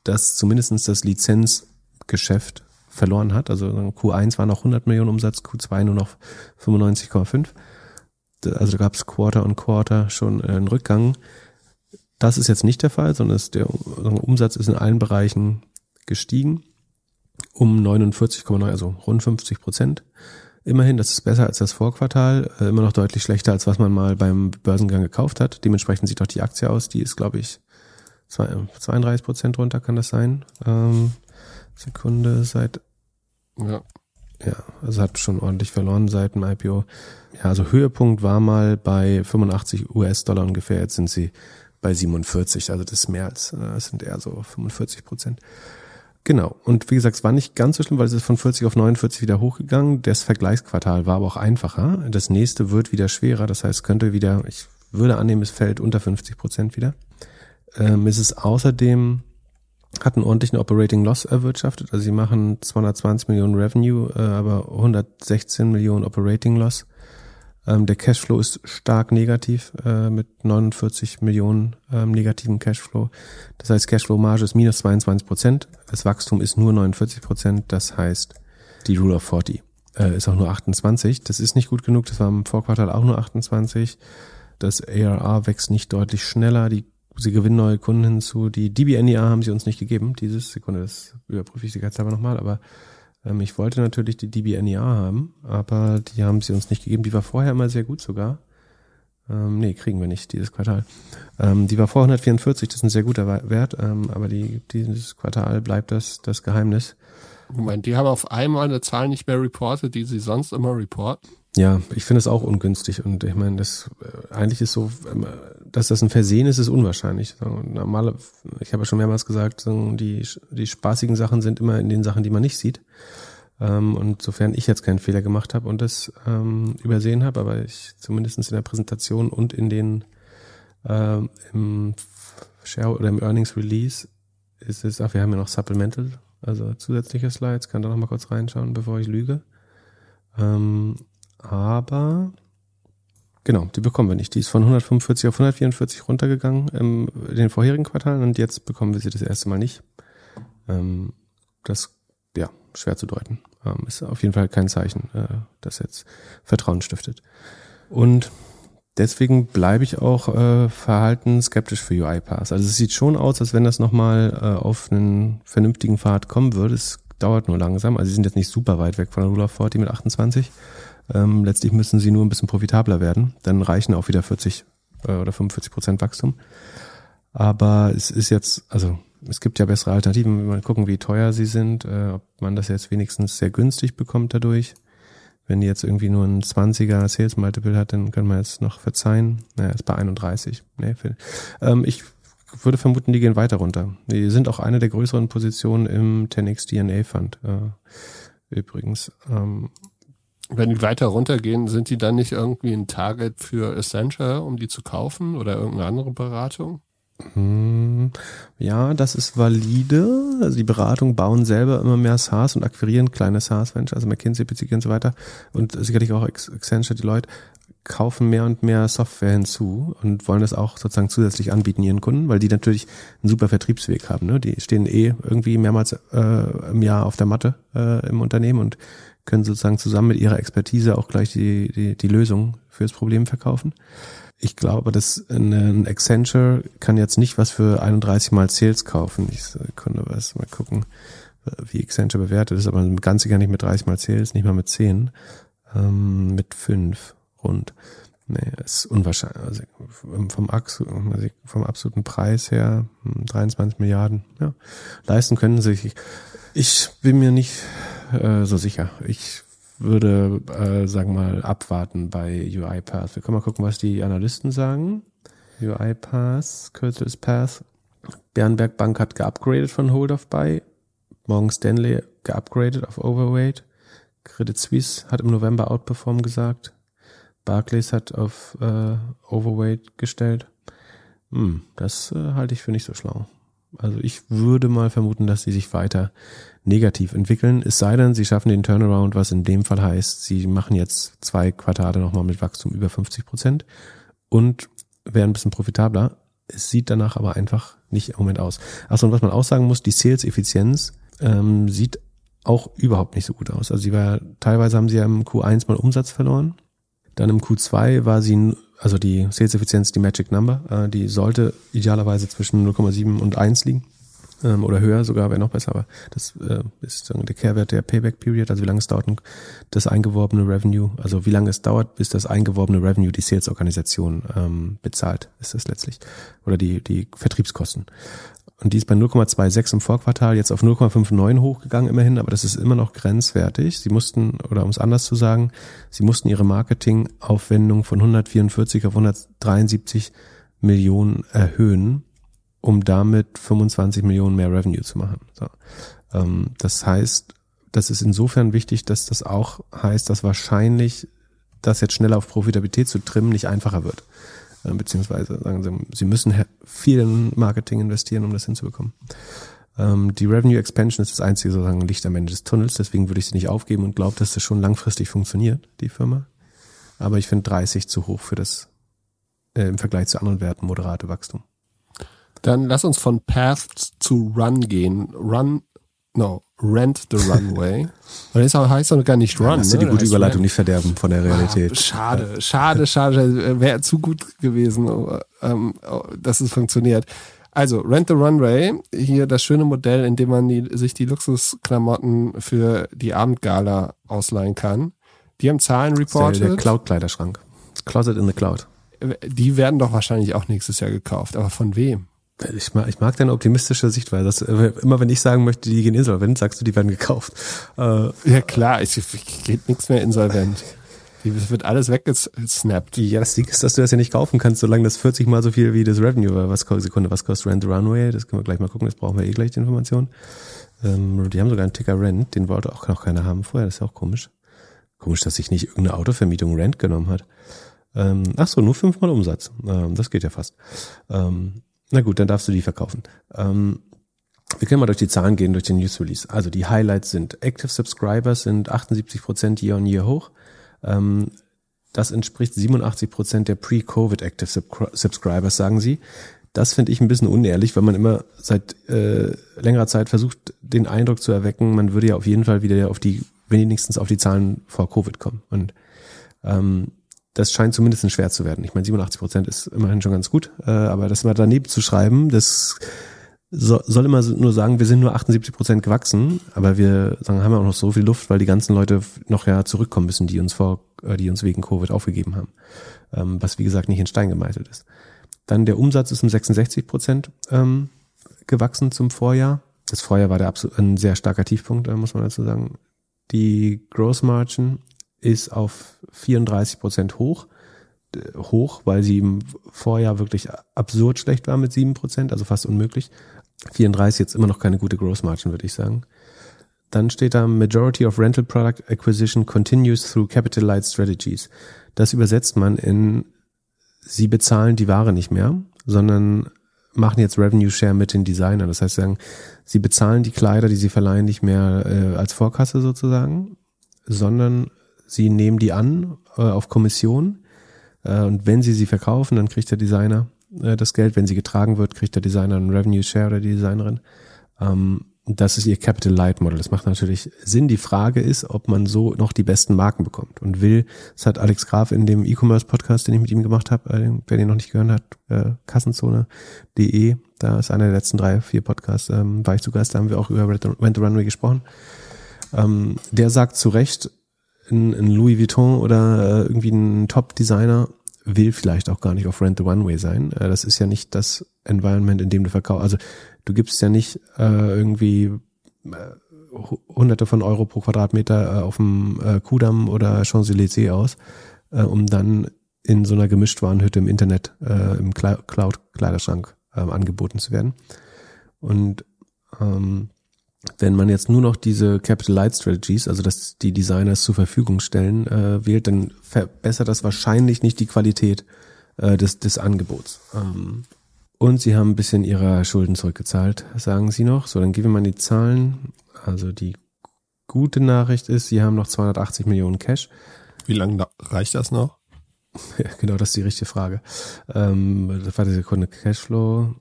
dass zumindestens das Lizenzgeschäft verloren hat. Also Q1 war noch 100 Millionen Umsatz, Q2 nur noch 95,5. Also gab es Quarter und Quarter schon einen Rückgang. Das ist jetzt nicht der Fall, sondern der Umsatz ist in allen Bereichen gestiegen um 49,9, also rund 50 Prozent. Immerhin, das ist besser als das Vorquartal, äh, immer noch deutlich schlechter, als was man mal beim Börsengang gekauft hat. Dementsprechend sieht auch die Aktie aus, die ist, glaube ich, 32 Prozent runter kann das sein. Ähm, Sekunde seit. Ja. Ja, also hat schon ordentlich verloren seit dem IPO. Ja, also Höhepunkt war mal bei 85 US-Dollar ungefähr. Jetzt sind sie bei 47. Also das ist mehr als, äh, es sind eher so 45 Prozent. Genau. Und wie gesagt, es war nicht ganz so schlimm, weil es ist von 40 auf 49 wieder hochgegangen. Das Vergleichsquartal war aber auch einfacher. Das nächste wird wieder schwerer. Das heißt, könnte wieder, ich würde annehmen, es fällt unter 50 Prozent wieder. Ähm, es ist außerdem hatten ordentlichen Operating Loss erwirtschaftet. Also sie machen 220 Millionen Revenue, äh, aber 116 Millionen Operating Loss. Ähm, der Cashflow ist stark negativ äh, mit 49 Millionen ähm, negativen Cashflow. Das heißt, Cashflow-Marge ist minus 22 Prozent. Das Wachstum ist nur 49 Prozent. Das heißt, die Rule of 40 äh, ist auch nur 28. Das ist nicht gut genug. Das war im Vorquartal auch nur 28. Das ARR wächst nicht deutlich schneller. Die sie gewinnen neue Kunden hinzu. Die DBNEA haben sie uns nicht gegeben. Dieses Sekunde, das überprüfe ich sicherheitshalber nochmal, aber ähm, ich wollte natürlich die DBNEA haben, aber die haben sie uns nicht gegeben. Die war vorher immer sehr gut sogar. Ähm, nee, kriegen wir nicht dieses Quartal. Ähm, die war vor 144, das ist ein sehr guter Wert, ähm, aber die, dieses Quartal bleibt das, das Geheimnis. Moment, die haben auf einmal eine Zahl nicht mehr reportet, die sie sonst immer reporten? Ja, ich finde es auch ungünstig und ich meine, das äh, eigentlich ist so, ähm, dass das ein Versehen ist, ist unwahrscheinlich. Normale, ich habe ja schon mehrmals gesagt, die, die spaßigen Sachen sind immer in den Sachen, die man nicht sieht. Ähm, und sofern ich jetzt keinen Fehler gemacht habe und das ähm, übersehen habe, aber ich zumindest in der Präsentation und in den ähm, im Share oder im Earnings Release ist es, ach, wir haben ja noch Supplemental, also zusätzliche Slides, kann da noch mal kurz reinschauen, bevor ich lüge. Ähm, aber genau, die bekommen wir nicht. Die ist von 145 auf 144 runtergegangen im, in den vorherigen Quartalen und jetzt bekommen wir sie das erste Mal nicht. Ähm, das, ja, schwer zu deuten. Ähm, ist auf jeden Fall kein Zeichen, äh, das jetzt Vertrauen stiftet. Und deswegen bleibe ich auch äh, verhalten skeptisch für UiPath. Also es sieht schon aus, als wenn das nochmal äh, auf einen vernünftigen Pfad kommen würde. Es dauert nur langsam. Also sie sind jetzt nicht super weit weg von der Rule of 40 mit 28. Ähm, letztlich müssen sie nur ein bisschen profitabler werden. Dann reichen auch wieder 40 äh, oder 45 Prozent Wachstum. Aber es ist jetzt, also es gibt ja bessere Alternativen, wenn wir gucken, wie teuer sie sind, äh, ob man das jetzt wenigstens sehr günstig bekommt dadurch. Wenn die jetzt irgendwie nur ein 20er Sales Multiple hat, dann kann man jetzt noch verzeihen. Naja, ist bei 31. Nee, ähm, ich würde vermuten, die gehen weiter runter. Die sind auch eine der größeren Positionen im 10x DNA Fund. Äh, übrigens. Ähm, wenn die weiter runtergehen, sind die dann nicht irgendwie ein Target für Accenture, um die zu kaufen oder irgendeine andere Beratung? Hm, ja, das ist valide. Also die Beratung bauen selber immer mehr SaaS und akquirieren kleine SaaS-Venture, also McKinsey, PCG und so weiter. Und sicherlich auch Accenture, die Leute kaufen mehr und mehr Software hinzu und wollen das auch sozusagen zusätzlich anbieten ihren Kunden, weil die natürlich einen super Vertriebsweg haben. Ne? Die stehen eh irgendwie mehrmals äh, im Jahr auf der Matte äh, im Unternehmen und können sozusagen zusammen mit ihrer Expertise auch gleich die, die, die Lösung fürs Problem verkaufen ich glaube, dass ein Accenture kann jetzt nicht was für 31 mal Sales kaufen. Ich könnte was mal gucken, wie Accenture bewertet ist, aber ganz sicher nicht mit 30 mal Sales, nicht mal mit 10, ähm, mit 5 rund. Nee, ist unwahrscheinlich. Also vom, vom absoluten Preis her 23 hm, Milliarden. Ja, leisten können sich. Ich bin mir nicht äh, so sicher. Ich würde, äh, sagen mal, abwarten bei UiPath. Wir können mal gucken, was die Analysten sagen. UiPath, Kürzel ist Path. Bernberg Bank hat geupgradet von Hold of Buy. Morgan Stanley geupgradet auf Overweight. Credit Suisse hat im November Outperform gesagt. Barclays hat auf äh, Overweight gestellt. Hm, das äh, halte ich für nicht so schlau. Also ich würde mal vermuten, dass sie sich weiter negativ entwickeln. Es sei denn, sie schaffen den Turnaround, was in dem Fall heißt, sie machen jetzt zwei Quartale nochmal mit Wachstum über 50 Prozent und werden ein bisschen profitabler. Es sieht danach aber einfach nicht im Moment aus. Achso, und was man auch sagen muss, die Sales-Effizienz ähm, sieht auch überhaupt nicht so gut aus. Also sie war, teilweise haben sie ja im Q1 mal Umsatz verloren. Dann im Q2 war sie also die Sales-Effizienz, die Magic Number, äh, die sollte idealerweise zwischen 0,7 und 1 liegen ähm, oder höher sogar, wäre noch besser, aber das äh, ist der Kehrwert der Payback Period, also wie lange es dauert, das eingeworbene Revenue, also wie lange es dauert, bis das eingeworbene Revenue die Sales-Organisation ähm, bezahlt, ist das letztlich, oder die, die Vertriebskosten. Und die ist bei 0,26 im Vorquartal jetzt auf 0,59 hochgegangen immerhin, aber das ist immer noch grenzwertig. Sie mussten, oder um es anders zu sagen, sie mussten ihre Marketingaufwendung von 144 auf 173 Millionen erhöhen, um damit 25 Millionen mehr Revenue zu machen. So. Ähm, das heißt, das ist insofern wichtig, dass das auch heißt, dass wahrscheinlich das jetzt schneller auf Profitabilität zu trimmen nicht einfacher wird. Äh, beziehungsweise sagen sie, sie müssen viel in Marketing investieren, um das hinzubekommen. Ähm, die Revenue Expansion ist das einzige sozusagen Licht am Ende des Tunnels, deswegen würde ich sie nicht aufgeben und glaube, dass das schon langfristig funktioniert, die Firma. Aber ich finde 30 zu hoch für das äh, im Vergleich zu anderen Werten moderate Wachstum. Dann lass uns von Path zu Run gehen. Run, no, Rent the Runway. *laughs* Und das heißt doch gar nicht Run. Ja, hast du die ne? gute Überleitung Rent. nicht verderben von der Realität. Ah, schade, schade, schade. Wäre zu gut gewesen, ähm, dass es funktioniert. Also, Rent the Runway, hier das schöne Modell, in dem man die, sich die Luxusklamotten für die Abendgala ausleihen kann. Die haben Zahlen reported. Der, der Cloud-Kleiderschrank. Closet in the Cloud. Die werden doch wahrscheinlich auch nächstes Jahr gekauft. Aber von wem? Ich mag, ich mag deine optimistische Sichtweise. Das, äh, immer wenn ich sagen möchte, die gehen insolvent, sagst du, die werden gekauft. Äh, ja klar, ich, ich geht nichts mehr insolvent. Die wird alles weggesnappt. Ja, das Ding ist, dass du das ja nicht kaufen kannst, solange das 40 mal so viel wie das Revenue war. Was kostet Sekunde, was kostet Rent the Runway? Das können wir gleich mal gucken, das brauchen wir eh gleich die Information. Ähm, die haben sogar einen Ticker Rent, den wollte auch noch keiner haben vorher, das ist ja auch komisch. Komisch, dass sich nicht irgendeine Autovermietung Rent genommen hat. Ähm, ach so, nur fünfmal Umsatz. Ähm, das geht ja fast. Ähm, na gut, dann darfst du die verkaufen. Ähm, wir können mal durch die Zahlen gehen, durch den News Release. Also die Highlights sind Active Subscribers sind 78 Prozent year on year hoch. Ähm, das entspricht 87 Prozent der Pre-Covid Active Subscribers, sagen sie. Das finde ich ein bisschen unehrlich, weil man immer seit äh, längerer Zeit versucht, den Eindruck zu erwecken, man würde ja auf jeden Fall wieder auf die, wenigstens auf die Zahlen vor Covid kommen. Und ähm, das scheint zumindest schwer zu werden. Ich meine, 87 Prozent ist immerhin schon ganz gut, äh, aber das mal daneben zu schreiben, das so, soll immer nur sagen, wir sind nur 78 Prozent gewachsen, aber wir sagen, haben ja auch noch so viel Luft, weil die ganzen Leute noch ja zurückkommen müssen, die uns vor, äh, die uns wegen Covid aufgegeben haben. Ähm, was wie gesagt nicht in Stein gemeißelt ist. Dann der Umsatz ist um 66 Prozent ähm, gewachsen zum Vorjahr. Das Vorjahr war der absolut ein sehr starker Tiefpunkt, äh, muss man dazu sagen. Die Gross Margin ist auf 34 Prozent hoch hoch, weil sie im Vorjahr wirklich absurd schlecht war mit 7 Prozent, also fast unmöglich. 34% jetzt immer noch keine gute Gross Margin, würde ich sagen. Dann steht da Majority of Rental Product Acquisition continues through Capital Light Strategies. Das übersetzt man in Sie bezahlen die Ware nicht mehr, sondern machen jetzt Revenue Share mit den Designern. Das heißt, sagen, Sie bezahlen die Kleider, die Sie verleihen, nicht mehr äh, als Vorkasse sozusagen, sondern Sie nehmen die an äh, auf Kommission äh, und wenn Sie sie verkaufen, dann kriegt der Designer äh, das Geld. Wenn sie getragen wird, kriegt der Designer einen Revenue Share oder die Designerin. Ähm, das ist ihr Capital Light Model. Das macht natürlich Sinn. Die Frage ist, ob man so noch die besten Marken bekommt und will. Das hat Alex Graf in dem E-Commerce Podcast, den ich mit ihm gemacht habe, äh, wer den noch nicht gehört hat, äh, Kassenzone.de. Da ist einer der letzten drei, vier Podcasts, ähm, war ich zu Gast. Da haben wir auch über Rent the Runway gesprochen. Ähm, der sagt zu Recht, ein, ein Louis Vuitton oder äh, irgendwie ein Top-Designer will vielleicht auch gar nicht auf Rent the One-Way sein. Äh, das ist ja nicht das Environment, in dem du verkaufst. Also du gibst ja nicht äh, irgendwie äh, hunderte von Euro pro Quadratmeter äh, auf dem äh, Kudamm oder Champs-Élysées aus, äh, um dann in so einer Gemischtwarenhütte im Internet, äh, im Cloud-Kleiderschrank äh, angeboten zu werden. Und ähm, wenn man jetzt nur noch diese Capital Light Strategies, also dass die Designers zur Verfügung stellen, äh, wählt, dann verbessert das wahrscheinlich nicht die Qualität äh, des, des Angebots. Ähm, und sie haben ein bisschen ihrer Schulden zurückgezahlt, sagen sie noch. So, dann gehen wir mal die Zahlen. Also die gute Nachricht ist, sie haben noch 280 Millionen Cash. Wie lange reicht das noch? *laughs* Genau, das ist die richtige Frage. Ähm, das war die Sekunde Cashflow.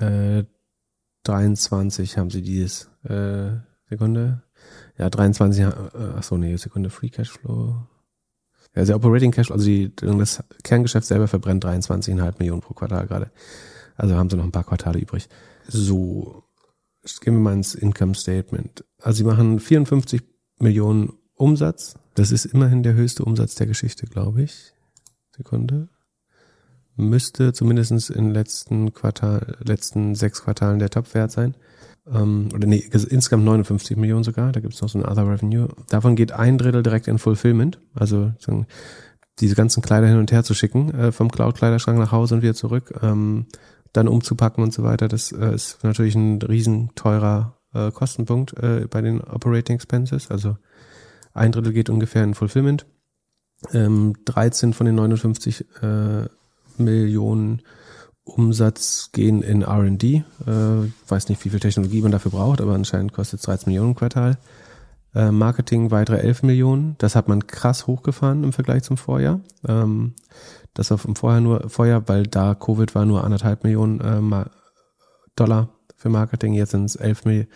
Äh, 23 haben sie dieses äh, Sekunde. Ja, 23, äh, ach so, nee, Sekunde Free Cashflow. Ja, also Operating Cashflow, also die, das Kerngeschäft selber verbrennt 23,5 Millionen pro Quartal gerade. Also haben sie noch ein paar Quartale übrig. So, gehen wir mal ins Income Statement. Also sie machen 54 Millionen Umsatz. Das ist immerhin der höchste Umsatz der Geschichte, glaube ich. Sekunde müsste zumindestens in den letzten Quartal, letzten sechs Quartalen der Topwert sein. Ähm, oder nee, insgesamt 59 Millionen sogar, da gibt es noch so ein Other Revenue. Davon geht ein Drittel direkt in Fulfillment, also diese ganzen Kleider hin und her zu schicken, äh, vom Cloud-Kleiderschrank nach Hause und wieder zurück, ähm, dann umzupacken und so weiter. Das äh, ist natürlich ein riesen teurer äh, Kostenpunkt äh, bei den Operating Expenses. Also ein Drittel geht ungefähr in Fulfillment. Ähm, 13 von den 59 äh, Millionen Umsatz gehen in R&D. Äh, weiß nicht, wie viel Technologie man dafür braucht, aber anscheinend kostet es 13 Millionen im Quartal. Äh, Marketing weitere 11 Millionen. Das hat man krass hochgefahren im Vergleich zum Vorjahr. Ähm, das war im Vorjahr nur Vorjahr, weil da Covid war nur anderthalb Millionen äh, Dollar für Marketing. Jetzt sind es 11 Mil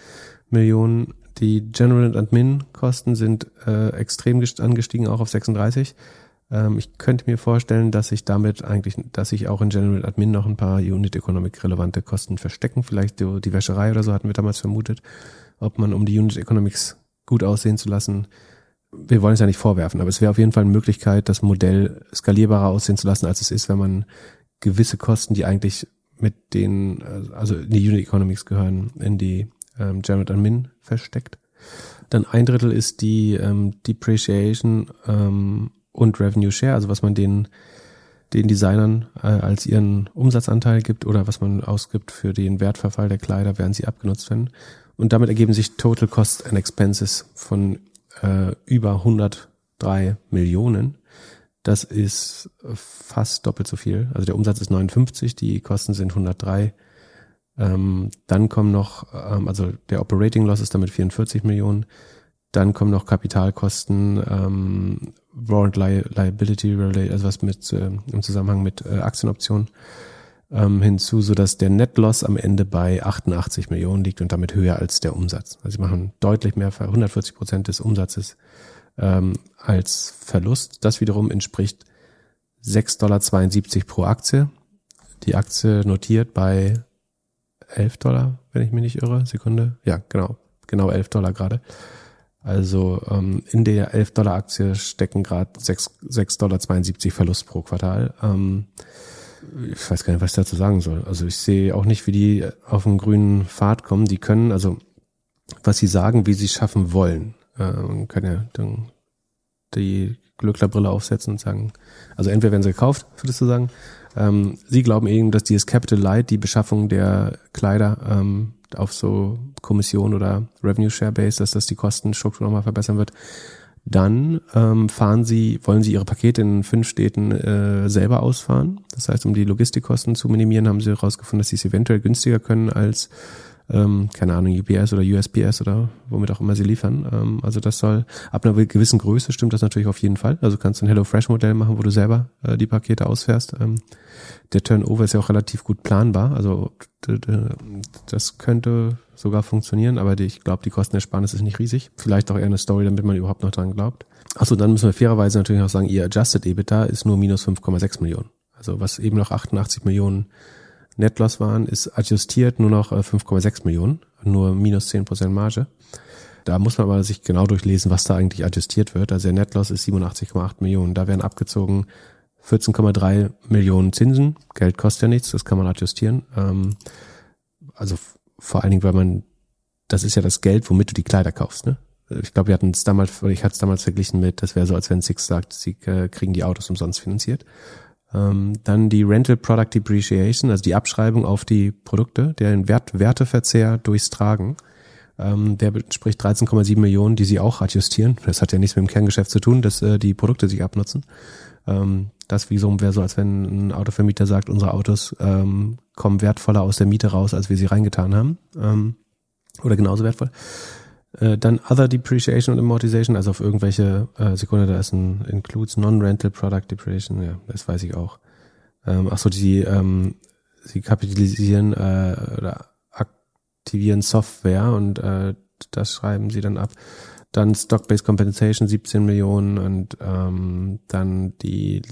Millionen. Die General Admin Kosten sind äh, extrem angestiegen, auch auf 36. Ähm, ich könnte mir vorstellen, dass sich damit eigentlich, dass sich auch in General Admin noch ein paar Unit Economic relevante Kosten verstecken. Vielleicht die, die Wäscherei oder so hatten wir damals vermutet, ob man um die Unit Economics gut aussehen zu lassen. Wir wollen es ja nicht vorwerfen, aber es wäre auf jeden Fall eine Möglichkeit, das Modell skalierbarer aussehen zu lassen, als es ist, wenn man gewisse Kosten, die eigentlich mit den, also in die Unit Economics gehören, in die ähm, General Admin versteckt. Dann ein Drittel ist die ähm, Depreciation ähm, und Revenue Share, also was man den, den Designern äh, als ihren Umsatzanteil gibt oder was man ausgibt für den Wertverfall der Kleider, während sie abgenutzt werden. Und damit ergeben sich Total Cost and Expenses von äh, über 103 Millionen. Das ist fast doppelt so viel. Also der Umsatz ist 59, die Kosten sind 103. Ähm, dann kommen noch, ähm, also der Operating Loss ist damit 44 Millionen. Dann kommen noch Kapitalkosten, ähm, Warrant Li Liability Relate, also was mit äh, im Zusammenhang mit äh, Aktienoptionen ähm, hinzu, so dass der Net Loss am Ende bei 88 Millionen liegt und damit höher als der Umsatz. Also sie machen deutlich mehr, 140 Prozent des Umsatzes ähm, als Verlust. Das wiederum entspricht 6,72 Dollar pro Aktie. Die Aktie notiert bei 11 Dollar, wenn ich mich nicht irre. Sekunde. Ja, genau. Genau 11 Dollar gerade. Also ähm, in der 11 Dollar Aktie stecken gerade 6,72 Dollar Verlust pro Quartal. Ähm, ich weiß gar nicht, was ich dazu sagen soll. Also ich sehe auch nicht, wie die auf einen grünen Pfad kommen. Die können, also was sie sagen, wie sie schaffen wollen. Äh, man kann ja dann die Glücklerbrille aufsetzen und sagen, also entweder werden sie gekauft, würdest du sagen. Ähm, sie glauben eben, dass dieses Capital Light, die Beschaffung der Kleider, ähm, auf so Kommission oder Revenue Share Base, dass das die Kostenstruktur nochmal verbessern wird. Dann ähm, fahren sie, wollen sie ihre Pakete in fünf Städten äh, selber ausfahren. Das heißt, um die Logistikkosten zu minimieren, haben sie herausgefunden, dass sie es eventuell günstiger können als ähm, keine Ahnung, UPS oder USPS oder womit auch immer sie liefern. Ähm, also das soll ab einer gewissen Größe stimmt das natürlich auf jeden Fall. Also kannst du ein HelloFresh-Modell machen, wo du selber äh, die Pakete ausfährst. Ähm, der Turnover ist ja auch relativ gut planbar. Also das könnte sogar funktionieren, aber ich glaube, die Kostenersparnis ist nicht riesig. Vielleicht auch eher eine Story, damit man überhaupt noch dran glaubt. Achso, dann müssen wir fairerweise natürlich auch sagen, ihr Adjusted EBITDA ist nur minus 5,6 Millionen. Also was eben noch 88 Millionen Netloss waren, ist adjustiert nur noch 5,6 äh, Millionen, nur minus 10% Marge. Da muss man aber sich genau durchlesen, was da eigentlich adjustiert wird. Also der Netloss ist 87,8 Millionen. Da werden abgezogen 14,3 Millionen Zinsen. Geld kostet ja nichts, das kann man adjustieren. Ähm, also vor allen Dingen, weil man, das ist ja das Geld, womit du die Kleider kaufst. Ne? Ich glaube, wir hatten es damals, ich hatte es damals verglichen mit, das wäre so, als wenn Six sagt, sie äh, kriegen die Autos umsonst finanziert. Ähm, dann die Rental Product Depreciation, also die Abschreibung auf die Produkte, deren Wert, Werteverzehr durchs Tragen. Ähm, der entspricht 13,7 Millionen, die sie auch adjustieren. Das hat ja nichts mit dem Kerngeschäft zu tun, dass äh, die Produkte sich abnutzen. Ähm, das wie so wäre so, als wenn ein Autovermieter sagt, unsere Autos kommen wertvoller aus der Miete raus, als wir sie reingetan haben. Oder genauso wertvoll. Äh, dann Other Depreciation und Amortization, also auf irgendwelche äh, Sekunde, da ist ein Includes Non-Rental Product Depreciation, ja, das weiß ich auch. Ähm, ach so, die, ähm, sie kapitalisieren äh, oder aktivieren Software und äh, das schreiben sie dann ab. Dann Stock-Based Compensation 17 Millionen und ähm, dann die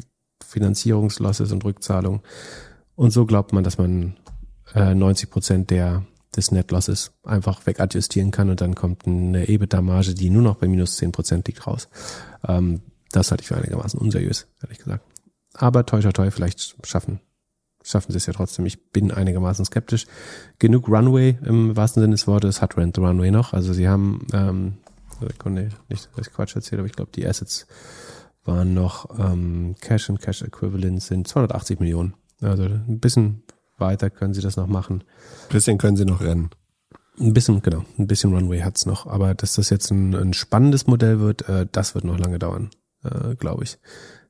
Finanzierungslosses und Rückzahlung. Und so glaubt man, dass man äh, 90 Prozent der des Netlosses einfach wegadjustieren kann und dann kommt eine EBITDA-Marge, die nur noch bei minus zehn Prozent liegt, raus. Ähm, das halte ich für einigermaßen unseriös, ehrlich gesagt. Aber toi toi toi, vielleicht schaffen, schaffen sie es ja trotzdem. Ich bin einigermaßen skeptisch. Genug Runway im wahrsten Sinne des Wortes hat Rent the Runway noch. Also sie haben, ähm, Sekunde, nicht, dass ich Quatsch erzähle, aber ich glaube, die Assets waren noch ähm, Cash und Cash Equivalents sind 280 Millionen. Also ein bisschen weiter können sie das noch machen. Ein bisschen können sie noch rennen. Ein bisschen, genau, ein bisschen Runway hat's noch. Aber dass das jetzt ein, ein spannendes Modell wird, äh, das wird noch lange dauern, äh, glaube ich.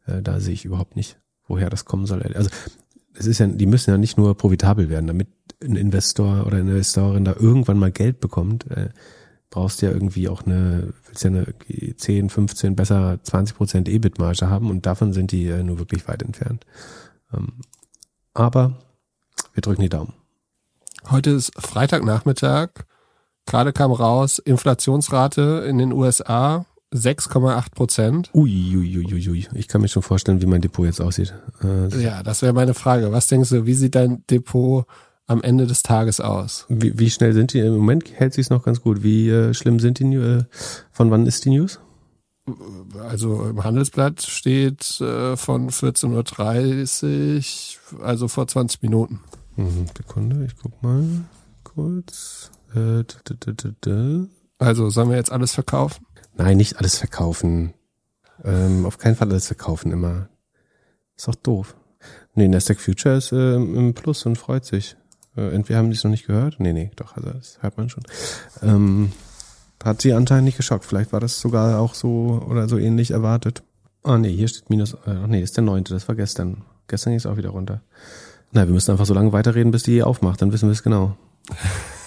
Äh, da sehe ich überhaupt nicht, woher das kommen soll. Also es ist ja, die müssen ja nicht nur profitabel werden, damit ein Investor oder eine Investorin da irgendwann mal Geld bekommt. Äh, brauchst ja irgendwie auch eine, willst ja eine 10, 15, besser 20 Prozent EBIT-Marge haben und davon sind die nur wirklich weit entfernt. Ähm, aber wir drücken die Daumen. Heute ist Freitagnachmittag. Gerade kam raus, Inflationsrate in den USA 6,8 Prozent. Uiuiuiui. Ui, ui. Ich kann mir schon vorstellen, wie mein Depot jetzt aussieht. Äh, ja, das wäre meine Frage. Was denkst du, wie sieht dein Depot am Ende des Tages aus? Wie, wie schnell sind die? Im Moment hält sich noch ganz gut. Wie äh, schlimm sind die? Äh, von wann ist die News? Also im Handelsblatt steht äh, von 14.30 Uhr, also vor 20 Minuten. Mhm, Sekunde, ich guck mal kurz. Äh, also sollen wir jetzt alles verkaufen? Nein, nicht alles verkaufen. Ähm, auf keinen Fall alles verkaufen immer. Ist doch doof. Nee, Nasdaq Future ist äh, im Plus und freut sich. Äh, entweder haben die es noch nicht gehört. Nee, nee, doch, also das hört man schon. Ähm, hat sie anscheinend nicht geschockt. Vielleicht war das sogar auch so oder so ähnlich erwartet. Ah, nee, hier steht minus, äh, ach nee, ist der neunte, das war gestern. Gestern ging es auch wieder runter. Na, wir müssen einfach so lange weiterreden, bis die aufmacht, dann wissen wir es genau.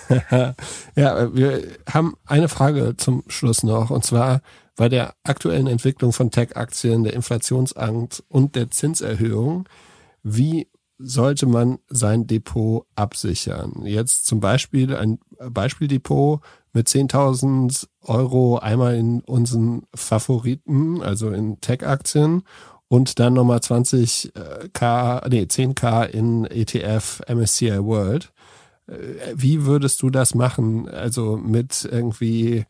*laughs* ja, wir haben eine Frage zum Schluss noch, und zwar bei der aktuellen Entwicklung von Tech-Aktien, der Inflationsangst und der Zinserhöhung. Wie sollte man sein Depot absichern? Jetzt zum Beispiel ein Beispieldepot mit 10.000 Euro einmal in unseren Favoriten, also in Tech-Aktien und dann nochmal 20k, nee, 10k in ETF MSCI World. Äh, wie würdest du das machen? Also mit irgendwie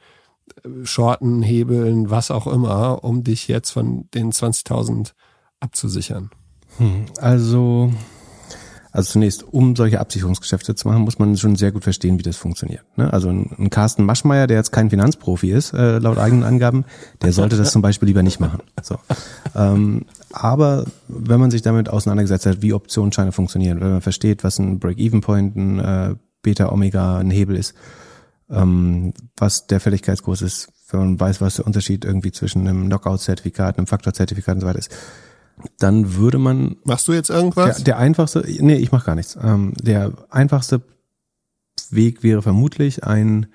Shorten, Hebeln, was auch immer, um dich jetzt von den 20.000 abzusichern? Hm, also also zunächst, um solche Absicherungsgeschäfte zu machen, muss man schon sehr gut verstehen, wie das funktioniert. Ne? Also ein, Carsten Maschmeyer, der jetzt kein Finanzprofi ist, äh, laut eigenen Angaben, der sollte das zum Beispiel lieber nicht machen. So. Ähm, aber wenn man sich damit auseinandergesetzt hat, wie Optionsscheine funktionieren, wenn man versteht, was ein Break-Even-Point, ein äh, Beta, Omega, ein Hebel ist, ähm, was der Fälligkeitskurs ist, wenn man weiß, was der Unterschied irgendwie zwischen einem Knockout-Zertifikat, einem Faktor-Zertifikat und so weiter ist, dann würde man. Machst du jetzt irgendwas? Der, der einfachste, nee, ich mach gar nichts. Ähm, der einfachste Weg wäre vermutlich ein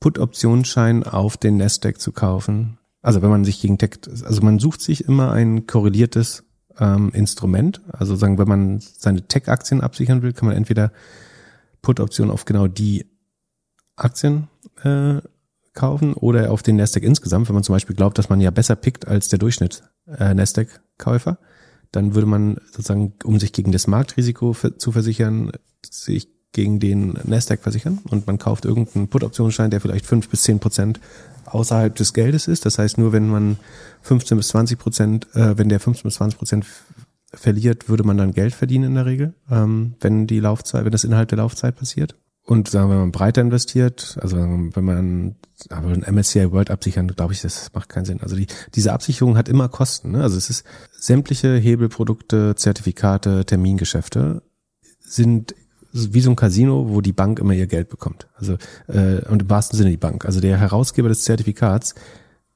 Put-Optionsschein auf den Nasdaq zu kaufen. Also wenn man sich gegen Tech, also man sucht sich immer ein korreliertes ähm, Instrument. Also sagen, wenn man seine Tech-Aktien absichern will, kann man entweder Put-Option auf genau die Aktien äh, kaufen oder auf den Nasdaq insgesamt, wenn man zum Beispiel glaubt, dass man ja besser pickt als der Durchschnitt äh, Nasdaq-Käufer, dann würde man sozusagen, um sich gegen das Marktrisiko zu versichern, sich gegen den Nasdaq versichern und man kauft irgendeinen Put-Optionsschein, der vielleicht fünf bis zehn Prozent außerhalb des Geldes ist. Das heißt, nur wenn man 15 bis 20 Prozent, äh, wenn der 15 bis 20 Prozent verliert, würde man dann Geld verdienen in der Regel, ähm, wenn die Laufzeit, wenn das innerhalb der Laufzeit passiert. Und sagen wir, wenn man breiter investiert, also wenn man aber ein MSCI World absichern, glaube ich, das macht keinen Sinn. Also die, diese Absicherung hat immer Kosten. Ne? Also es ist sämtliche Hebelprodukte, Zertifikate, Termingeschäfte sind wie so ein Casino, wo die Bank immer ihr Geld bekommt. Also äh, und im wahrsten Sinne die Bank. Also der Herausgeber des Zertifikats,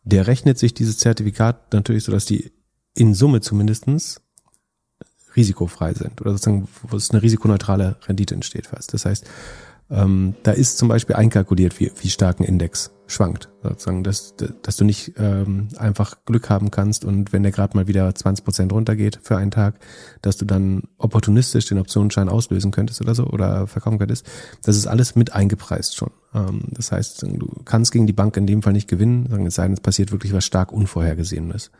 der rechnet sich dieses Zertifikat natürlich so, dass die in Summe zumindestens risikofrei sind oder sozusagen, wo es eine risikoneutrale Rendite entsteht fast. Das heißt, ähm, da ist zum Beispiel einkalkuliert, wie, wie stark ein Index schwankt. Sozusagen, dass, dass du nicht ähm, einfach Glück haben kannst und wenn der gerade mal wieder 20 Prozent runtergeht für einen Tag, dass du dann opportunistisch den Optionsschein auslösen könntest oder so oder verkaufen könntest. Das ist alles mit eingepreist schon. Ähm, das heißt, du kannst gegen die Bank in dem Fall nicht gewinnen, sagen, es sei denn, es passiert wirklich was stark Unvorhergesehenes.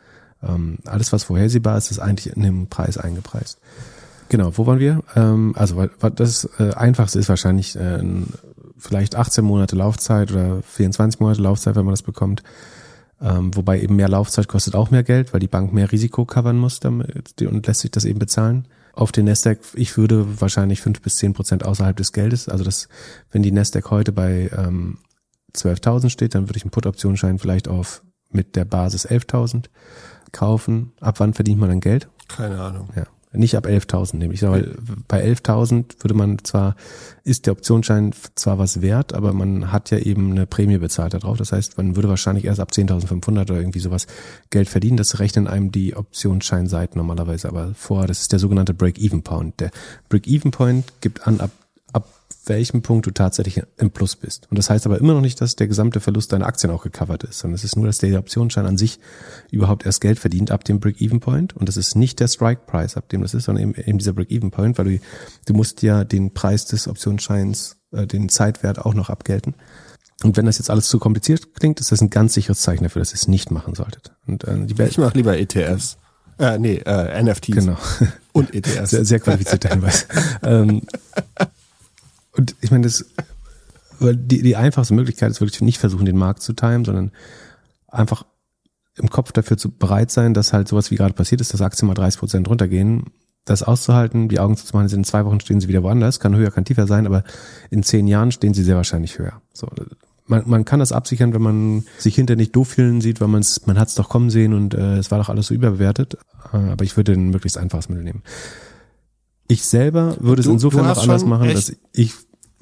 Ähm, alles, was vorhersehbar ist, ist eigentlich in dem Preis eingepreist. Genau, wo waren wir? Ähm, also das äh, Einfachste ist wahrscheinlich äh, vielleicht 18 Monate Laufzeit oder 24 Monate Laufzeit, wenn man das bekommt. Ähm, wobei eben mehr Laufzeit kostet auch mehr Geld, weil die Bank mehr Risiko covern muss damit, und lässt sich das eben bezahlen. Auf den Nasdaq, ich würde wahrscheinlich fünf bis zehn Prozent außerhalb des Geldes. Also das, wenn die Nasdaq heute bei ähm, 12.000 steht, dann würde ich einen Put-Optionsschein vielleicht auf mit der Basis 11.000 kaufen. Ab wann verdient man dann Geld? Keine Ahnung. Ja. Nicht ab 11.000 nämlich, weil bei 11.000 würde man zwar, ist der Optionsschein zwar was wert, aber man hat ja eben eine Prämie bezahlt darauf. Das heißt, man würde wahrscheinlich erst ab 10.500 oder irgendwie sowas Geld verdienen. Das rechnen einem die Optionsscheinseiten normalerweise aber vor. Das ist der sogenannte Break-Even-Point. Der Break-Even-Point gibt an, ab welchem Punkt du tatsächlich im Plus bist. Und das heißt aber immer noch nicht, dass der gesamte Verlust deiner Aktien auch gecovert ist, sondern es ist nur, dass der Optionsschein an sich überhaupt erst Geld verdient ab dem Break-Even-Point. Und das ist nicht der Strike-Price, ab dem das ist, sondern eben, eben dieser Break-Even-Point, weil du, du musst ja den Preis des Optionsscheins, äh, den Zeitwert auch noch abgelten. Und wenn das jetzt alles zu kompliziert klingt, ist das ein ganz sicheres Zeichen dafür, dass ihr es nicht machen solltet. Und, äh, die ich mache lieber ETFs. Äh, nee, äh, NFTs. Genau. Und ETFs. Sehr, sehr qualifizierter *laughs* Hinweis. ähm, und ich meine, das, die, die einfachste Möglichkeit ist wirklich nicht versuchen, den Markt zu timen, sondern einfach im Kopf dafür zu bereit sein, dass halt sowas wie gerade passiert ist, dass Aktien mal 30 Prozent runtergehen, das auszuhalten, die Augen zu machen, in zwei Wochen stehen sie wieder woanders, kann höher, kann tiefer sein, aber in zehn Jahren stehen sie sehr wahrscheinlich höher. So, man, man kann das absichern, wenn man sich hinter nicht doof fühlen sieht, weil man es, man hat es doch kommen sehen und äh, es war doch alles so überbewertet. Äh, aber ich würde ein möglichst einfaches Mittel nehmen. Ich selber würde es insofern noch anders machen, dass ich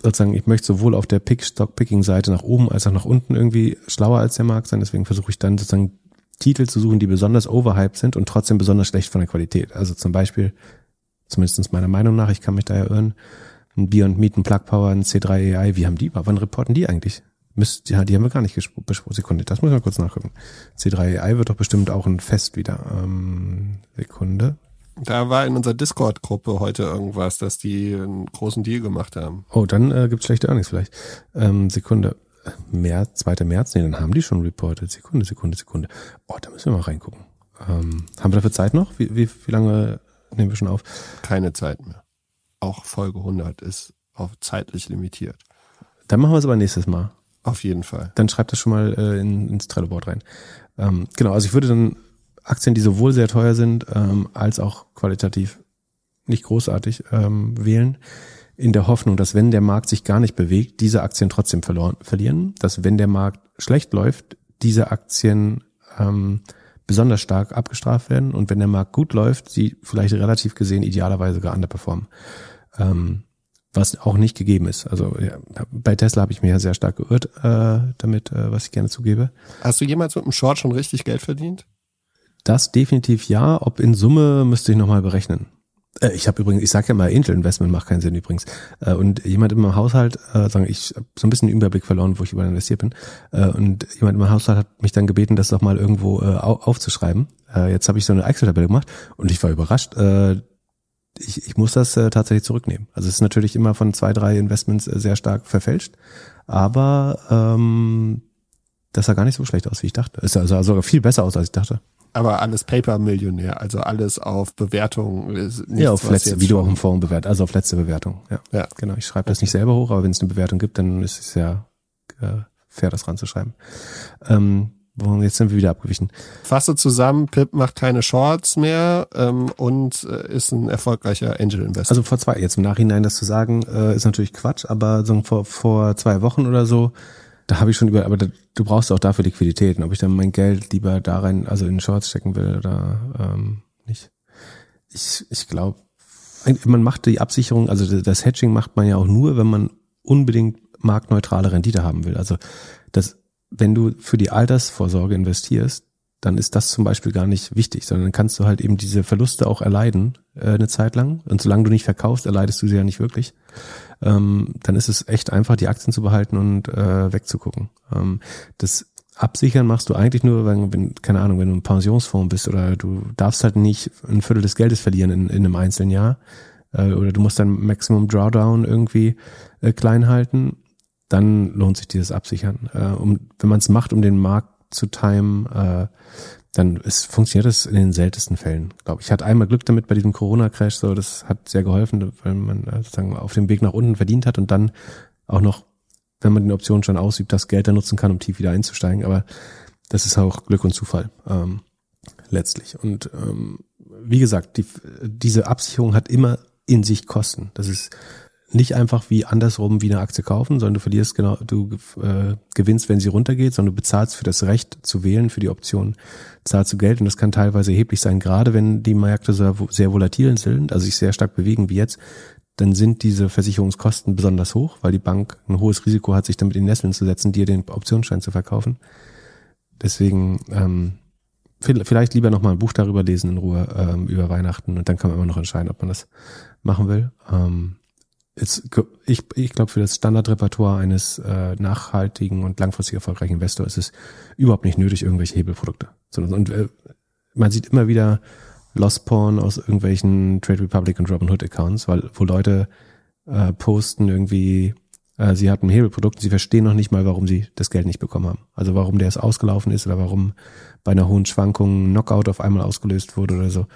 sozusagen, ich möchte sowohl auf der Pick Stock Picking Seite nach oben als auch nach unten irgendwie schlauer als der Markt sein. Deswegen versuche ich dann sozusagen Titel zu suchen, die besonders overhyped sind und trotzdem besonders schlecht von der Qualität. Also zum Beispiel, zumindest meiner Meinung nach, ich kann mich da ja irren, ein Beyond Meat, ein Plug Power, ein C3 AI, wie haben die, wann reporten die eigentlich? Müsst, ja, die haben wir gar nicht besprochen. Sekunde, das muss ich mal kurz nachgucken. C3 AI wird doch bestimmt auch ein Fest wieder. Ähm, Sekunde. Da war in unserer Discord-Gruppe heute irgendwas, dass die einen großen Deal gemacht haben. Oh, dann äh, gibt's schlechte Earnings vielleicht. Ähm, Sekunde. März, 2. März, nee, dann haben die schon reported. Sekunde, Sekunde, Sekunde. Oh, da müssen wir mal reingucken. Ähm, haben wir dafür Zeit noch? Wie, wie, wie lange nehmen wir schon auf? Keine Zeit mehr. Auch Folge 100 ist auf zeitlich limitiert. Dann machen wir es aber nächstes Mal. Auf jeden Fall. Dann schreibt das schon mal äh, in, ins Trello-Board rein. Ähm, genau, also ich würde dann Aktien, die sowohl sehr teuer sind, ähm, als auch qualitativ nicht großartig ähm, wählen, in der Hoffnung, dass wenn der Markt sich gar nicht bewegt, diese Aktien trotzdem verloren, verlieren, dass wenn der Markt schlecht läuft, diese Aktien ähm, besonders stark abgestraft werden und wenn der Markt gut läuft, sie vielleicht relativ gesehen idealerweise sogar underperformen. Ähm, was auch nicht gegeben ist. Also ja, bei Tesla habe ich mir ja sehr stark geirrt äh, damit, äh, was ich gerne zugebe. Hast du jemals mit dem Short schon richtig Geld verdient? Das definitiv ja. Ob in Summe müsste ich nochmal berechnen. Äh, ich habe übrigens, ich sage ja mal, Angel Investment macht keinen Sinn übrigens. Äh, und jemand in meinem Haushalt, äh, sagen ich hab so ein bisschen den Überblick verloren, wo ich überall investiert bin. Und jemand in meinem Haushalt hat mich dann gebeten, das doch mal irgendwo au aufzuschreiben. Jetzt habe ich so eine Excel-Tabelle gemacht und ich war überrascht. Ich, ich muss das tatsächlich zurücknehmen. Also es ist natürlich immer von zwei, drei Investments sehr stark verfälscht, aber ähm, das sah gar nicht so schlecht aus, wie ich dachte. Es sah sogar viel besser aus, als ich dachte. Aber alles Paper-Millionär, also alles auf Bewertung. Ist nichts, ja, auf letzte, wie du auch im Forum bewertet, also auf letzte Bewertung. Ja, Ja. genau. Ich schreibe das nicht selber hoch, aber wenn es eine Bewertung gibt, dann ist es ja äh, fair, das ranzuschreiben. Ähm, jetzt sind wir wieder abgewichen. Fasse zusammen, Pip macht keine Shorts mehr ähm, und äh, ist ein erfolgreicher Angel-Investor. Also vor zwei, jetzt im Nachhinein das zu sagen, äh, ist natürlich Quatsch, aber so vor, vor zwei Wochen oder so, da habe ich schon über, aber da, du brauchst auch dafür Liquiditäten, ob ich dann mein Geld lieber da rein, also in Shorts stecken will oder ähm, nicht. Ich, ich glaube, man macht die Absicherung, also das Hedging macht man ja auch nur, wenn man unbedingt marktneutrale Rendite haben will. Also das, wenn du für die Altersvorsorge investierst, dann ist das zum Beispiel gar nicht wichtig, sondern dann kannst du halt eben diese Verluste auch erleiden äh, eine Zeit lang. Und solange du nicht verkaufst, erleidest du sie ja nicht wirklich. Ähm, dann ist es echt einfach, die Aktien zu behalten und äh, wegzugucken. Ähm, das Absichern machst du eigentlich nur, wenn, wenn, keine Ahnung, wenn du ein Pensionsfonds bist oder du darfst halt nicht ein Viertel des Geldes verlieren in, in einem einzelnen Jahr. Äh, oder du musst dein Maximum Drawdown irgendwie äh, klein halten, dann lohnt sich dieses Absichern. Äh, um, wenn man es macht, um den Markt zu timen, äh, dann ist, funktioniert das in den seltensten Fällen, glaube ich. Ich hatte einmal Glück damit bei diesem Corona-Crash, so das hat sehr geholfen, weil man äh, sozusagen auf dem Weg nach unten verdient hat und dann auch noch, wenn man die Option schon ausübt, das Geld dann nutzen kann, um tief wieder einzusteigen. Aber das ist auch Glück und Zufall ähm, letztlich. Und ähm, wie gesagt, die, diese Absicherung hat immer in sich Kosten. Das ist nicht einfach wie andersrum wie eine Aktie kaufen, sondern du verlierst genau, du äh, gewinnst, wenn sie runtergeht, sondern du bezahlst für das Recht zu wählen, für die Option zahlst du Geld und das kann teilweise erheblich sein, gerade wenn die Märkte sehr, sehr volatil sind, also sich sehr stark bewegen wie jetzt, dann sind diese Versicherungskosten besonders hoch, weil die Bank ein hohes Risiko hat, sich damit in Nesseln zu setzen, dir den Optionsschein zu verkaufen. Deswegen ähm, vielleicht lieber noch mal ein Buch darüber lesen in Ruhe ähm, über Weihnachten und dann kann man immer noch entscheiden, ob man das machen will. Ähm, jetzt, ich ich glaube, für das Standardrepertoire eines äh, nachhaltigen und langfristig erfolgreichen Investors ist es überhaupt nicht nötig, irgendwelche Hebelprodukte. Sondern, und äh, man sieht immer wieder Lost Porn aus irgendwelchen Trade Republic und Robinhood Accounts, weil wo Leute äh, posten irgendwie, äh, sie hatten ein Hebelprodukt, sie verstehen noch nicht mal, warum sie das Geld nicht bekommen haben. Also warum der es ausgelaufen ist oder warum bei einer hohen Schwankung ein Knockout auf einmal ausgelöst wurde oder so.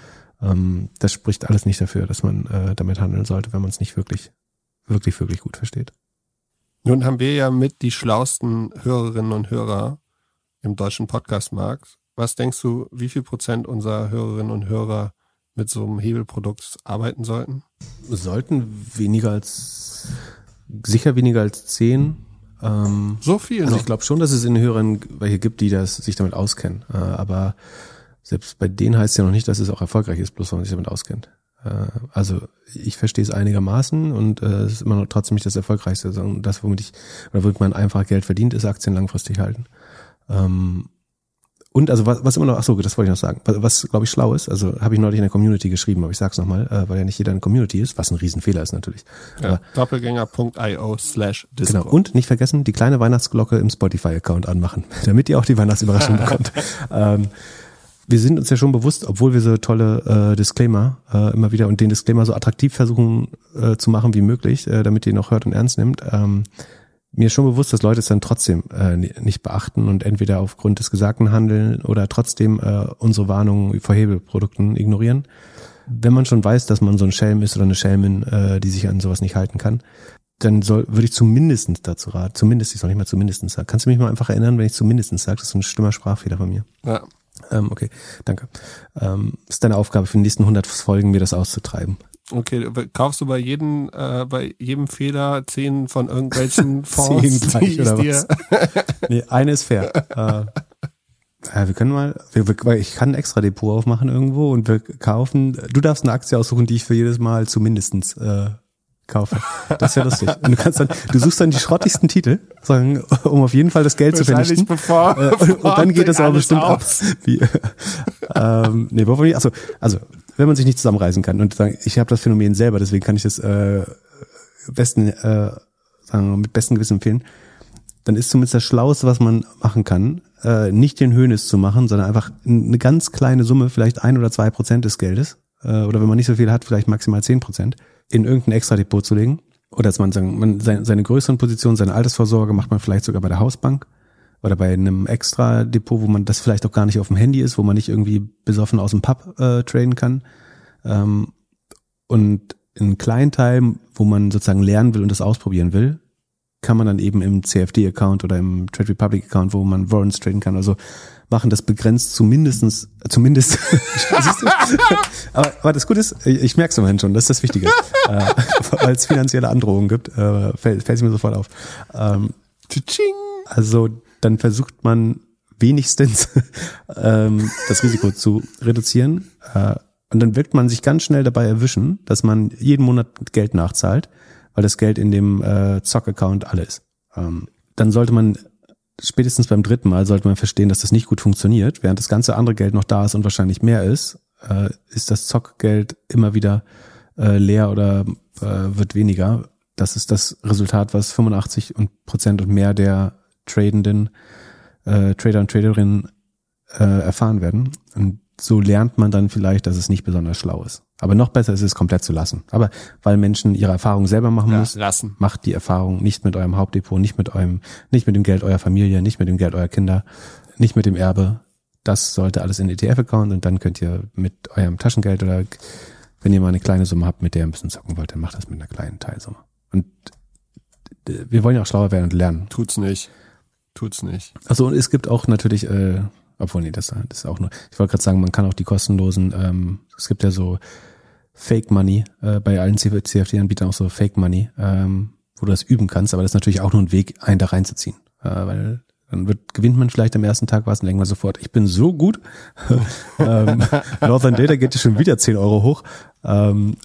Ähm, das spricht alles nicht dafür, dass man äh, damit handeln sollte, wenn man es nicht wirklich, wirklich, wirklich gut versteht. Nun haben wir ja mit die schlausten Hörerinnen und Hörer im deutschen Podcastmarkt. Was denkst du, wie viel Prozent unserer Hörerinnen und Hörer mit so einem Hebelprodukt arbeiten sollten? Sollten weniger als, sicher weniger als zehn. Ähm, So viel also noch. ich glaube schon, dass es in Hörern welche gibt, die das sich damit auskennen. Äh, aber selbst bei denen heißt es ja noch nicht, dass es auch erfolgreich ist, bloß weil man sich damit auskennt. Äh, also ich verstehe es einigermaßen und äh, es ist immer noch trotzdem nicht das Erfolgreichste. sondern Das, womit ich, oder womit man einfach Geld verdient, ist Aktien langfristig halten. Ähm, und also was, was immer noch, ach so, das wollte ich noch sagen, was, was glaube ich schlau ist, also habe ich neulich in der Community geschrieben, aber ich sag's nochmal, äh, weil ja nicht jeder eine Community ist, was ein Riesenfehler ist natürlich. Ja, Doppelgänger.io slash Genau, und nicht vergessen, die kleine Weihnachtsglocke im Spotify-Account anmachen, *laughs* damit ihr auch die Weihnachtsüberraschung *laughs* bekommt. Ähm, wir sind uns ja schon bewusst, obwohl wir so tolle äh, Disclaimer äh, immer wieder und den Disclaimer so attraktiv versuchen äh, zu machen wie möglich, äh, damit ihr ihn auch hört und ernst nimmt, ähm, mir ist schon bewusst, dass Leute es dann trotzdem äh, nicht beachten und entweder aufgrund des Gesagten handeln oder trotzdem äh, unsere Warnungen vor Hebelprodukten ignorieren. Wenn man schon weiß, dass man so ein Schelm ist oder eine Schelmin, äh, die sich an sowas nicht halten kann, dann soll, würde ich zumindestens dazu raten, zumindest, ich soll nicht mal zumindestens sagen. Kannst du mich mal einfach erinnern, wenn ich zumindestens sage? Das ist ein stummer Sprachfehler von mir. Ja. Ähm, okay, danke. Ähm, ist deine Aufgabe für die nächsten 100 Folgen, mir das auszutreiben. Okay, kaufst du bei jedem, äh, bei jedem Fehler zehn von irgendwelchen *laughs* Fonds? zehn gleich, oder was? *laughs* nee, eine ist fair. äh, ja, wir können mal, wir, wir, ich kann ein extra Depot aufmachen irgendwo und wir kaufen, du darfst eine Aktie aussuchen, die ich für jedes Mal zumindestens äh, kaufe. Das wäre lustig. Und du kannst dann, du suchst dann die schrottigsten Titel, sagen, um auf jeden Fall das Geld zu vernichten. Bevor, äh, und, und, dann geht das aber bestimmt aus. ab. Wie, ähm, nee, wovon ich, also, also wenn man sich nicht zusammenreißen kann und sagen, ich habe das Phänomen selber, deswegen kann ich das äh, besten, äh, sagen mit bestem Gewissen empfehlen, dann ist zumindest das Schlauste, was man machen kann, äh, nicht den Höhnes zu machen, sondern einfach eine ganz kleine Summe, vielleicht ein oder zwei Prozent des Geldes, äh, oder wenn man nicht so viel hat, vielleicht maximal zehn Prozent, in irgendein Extra-Depot zu legen. Oder dass man sagen, man seine, seine größeren Positionen, seine Altersvorsorge macht man vielleicht sogar bei der Hausbank oder bei einem extra Depot, wo man das vielleicht auch gar nicht auf dem Handy ist, wo man nicht irgendwie besoffen aus dem Pub äh, traden kann. Ähm, und einen kleinen Teil, wo man sozusagen lernen will und das ausprobieren will, kann man dann eben im CFD-Account oder im Trade Republic-Account, wo man Warrants traden kann, also machen das begrenzt zumindestens, zumindest, *laughs* aber, aber das Gute ist, ich, merke es immerhin schon, das ist das Wichtige, *laughs* äh, weil es finanzielle Androhungen gibt, äh, fällt es mir sofort auf. Ähm, also dann versucht man wenigstens *laughs* ähm, das Risiko zu reduzieren. Äh, und dann wird man sich ganz schnell dabei erwischen, dass man jeden Monat Geld nachzahlt, weil das Geld in dem äh, Zock-Account alle ist. Ähm, dann sollte man spätestens beim dritten Mal sollte man verstehen, dass das nicht gut funktioniert, während das ganze andere Geld noch da ist und wahrscheinlich mehr ist, äh, ist das Zockgeld immer wieder äh, leer oder äh, wird weniger. Das ist das Resultat, was 85 Prozent und mehr der Tradenden, äh, Trader und Traderinnen äh, erfahren werden. Und so lernt man dann vielleicht, dass es nicht besonders schlau ist. Aber noch besser ist es, komplett zu lassen. Aber weil Menschen ihre Erfahrung selber machen Ja, müssen, lassen. macht die Erfahrung nicht mit eurem Hauptdepot, nicht mit eurem, nicht mit dem Geld eurer Familie, nicht mit dem Geld eurer Kinder, nicht mit dem Erbe. Das sollte alles in ETF-Account und dann könnt ihr mit eurem Taschengeld oder wenn ihr mal eine kleine Summe habt, mit der ihr ein bisschen zocken wollt, dann macht das mit einer kleinen Teilsumme. Und wir wollen ja auch schlauer werden und lernen. Tut's nicht. Tut's nicht. Also und es gibt auch natürlich, äh, obwohl nee, das, das ist auch nur, ich wollte gerade sagen, man kann auch die kostenlosen, ähm, es gibt ja so Fake Money, äh, bei allen CFD-Anbietern auch so Fake Money, ähm, wo du das üben kannst, aber das ist natürlich auch nur ein Weg, einen da reinzuziehen. Äh, weil dann wird, gewinnt man vielleicht am ersten Tag was und denkt man sofort, ich bin so gut. *laughs* ähm, Northern Data geht ja schon wieder 10 Euro hoch. Ähm,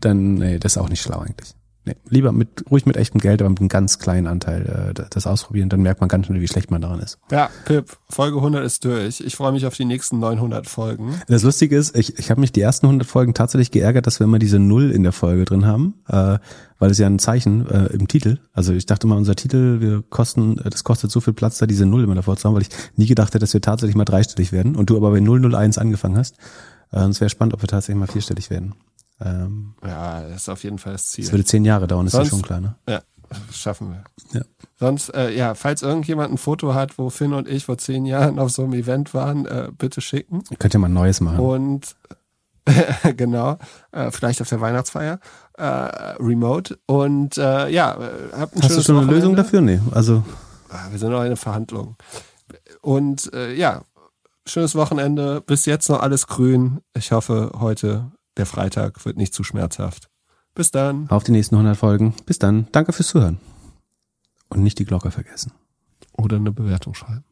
dann, nee, das ist auch nicht schlau eigentlich. Nee, lieber mit, ruhig mit echtem Geld, aber mit einem ganz kleinen Anteil äh, das ausprobieren, dann merkt man ganz schnell, wie schlecht man daran ist. Ja, Pip, Folge 100 ist durch. Ich freue mich auf die nächsten 900 Folgen. Das Lustige ist, ich, ich habe mich die ersten 100 Folgen tatsächlich geärgert, dass wir immer diese Null in der Folge drin haben, äh, weil es ja ein Zeichen äh, im Titel, also ich dachte mal, unser Titel, wir kosten, äh, das kostet so viel Platz, da diese Null immer davor zu haben, weil ich nie gedacht hätte, dass wir tatsächlich mal dreistellig werden und du aber bei 001 angefangen hast. Äh, es wäre spannend, ob wir tatsächlich mal vierstellig werden. Ähm, Ja, das ist auf jeden Fall das Ziel. das würde zehn Jahre dauern, ist Sonst- ja schon klar, ne? Ja, das schaffen wir. Ja. Sonst, äh, ja, falls irgendjemand ein Foto hat, wo Finn und ich vor zehn Jahren auf so einem Event waren, äh, bitte schicken. Könnt ihr mal ein neues machen. Und *laughs* genau, äh, vielleicht auf der Weihnachtsfeier, äh, remote. Und äh, ja, äh, habt ein Hast du schon eine Wochenende. Lösung dafür? Nee, also Ah, Wir sind noch in der Verhandlung. Und ja, schönes Wochenende. Bis jetzt noch alles grün. Ich hoffe, heute, der Freitag, wird nicht zu schmerzhaft. Bis dann. auf die nächsten 100 Folgen. Bis dann. Danke fürs Zuhören. Und nicht die Glocke vergessen. Oder eine Bewertung schreiben.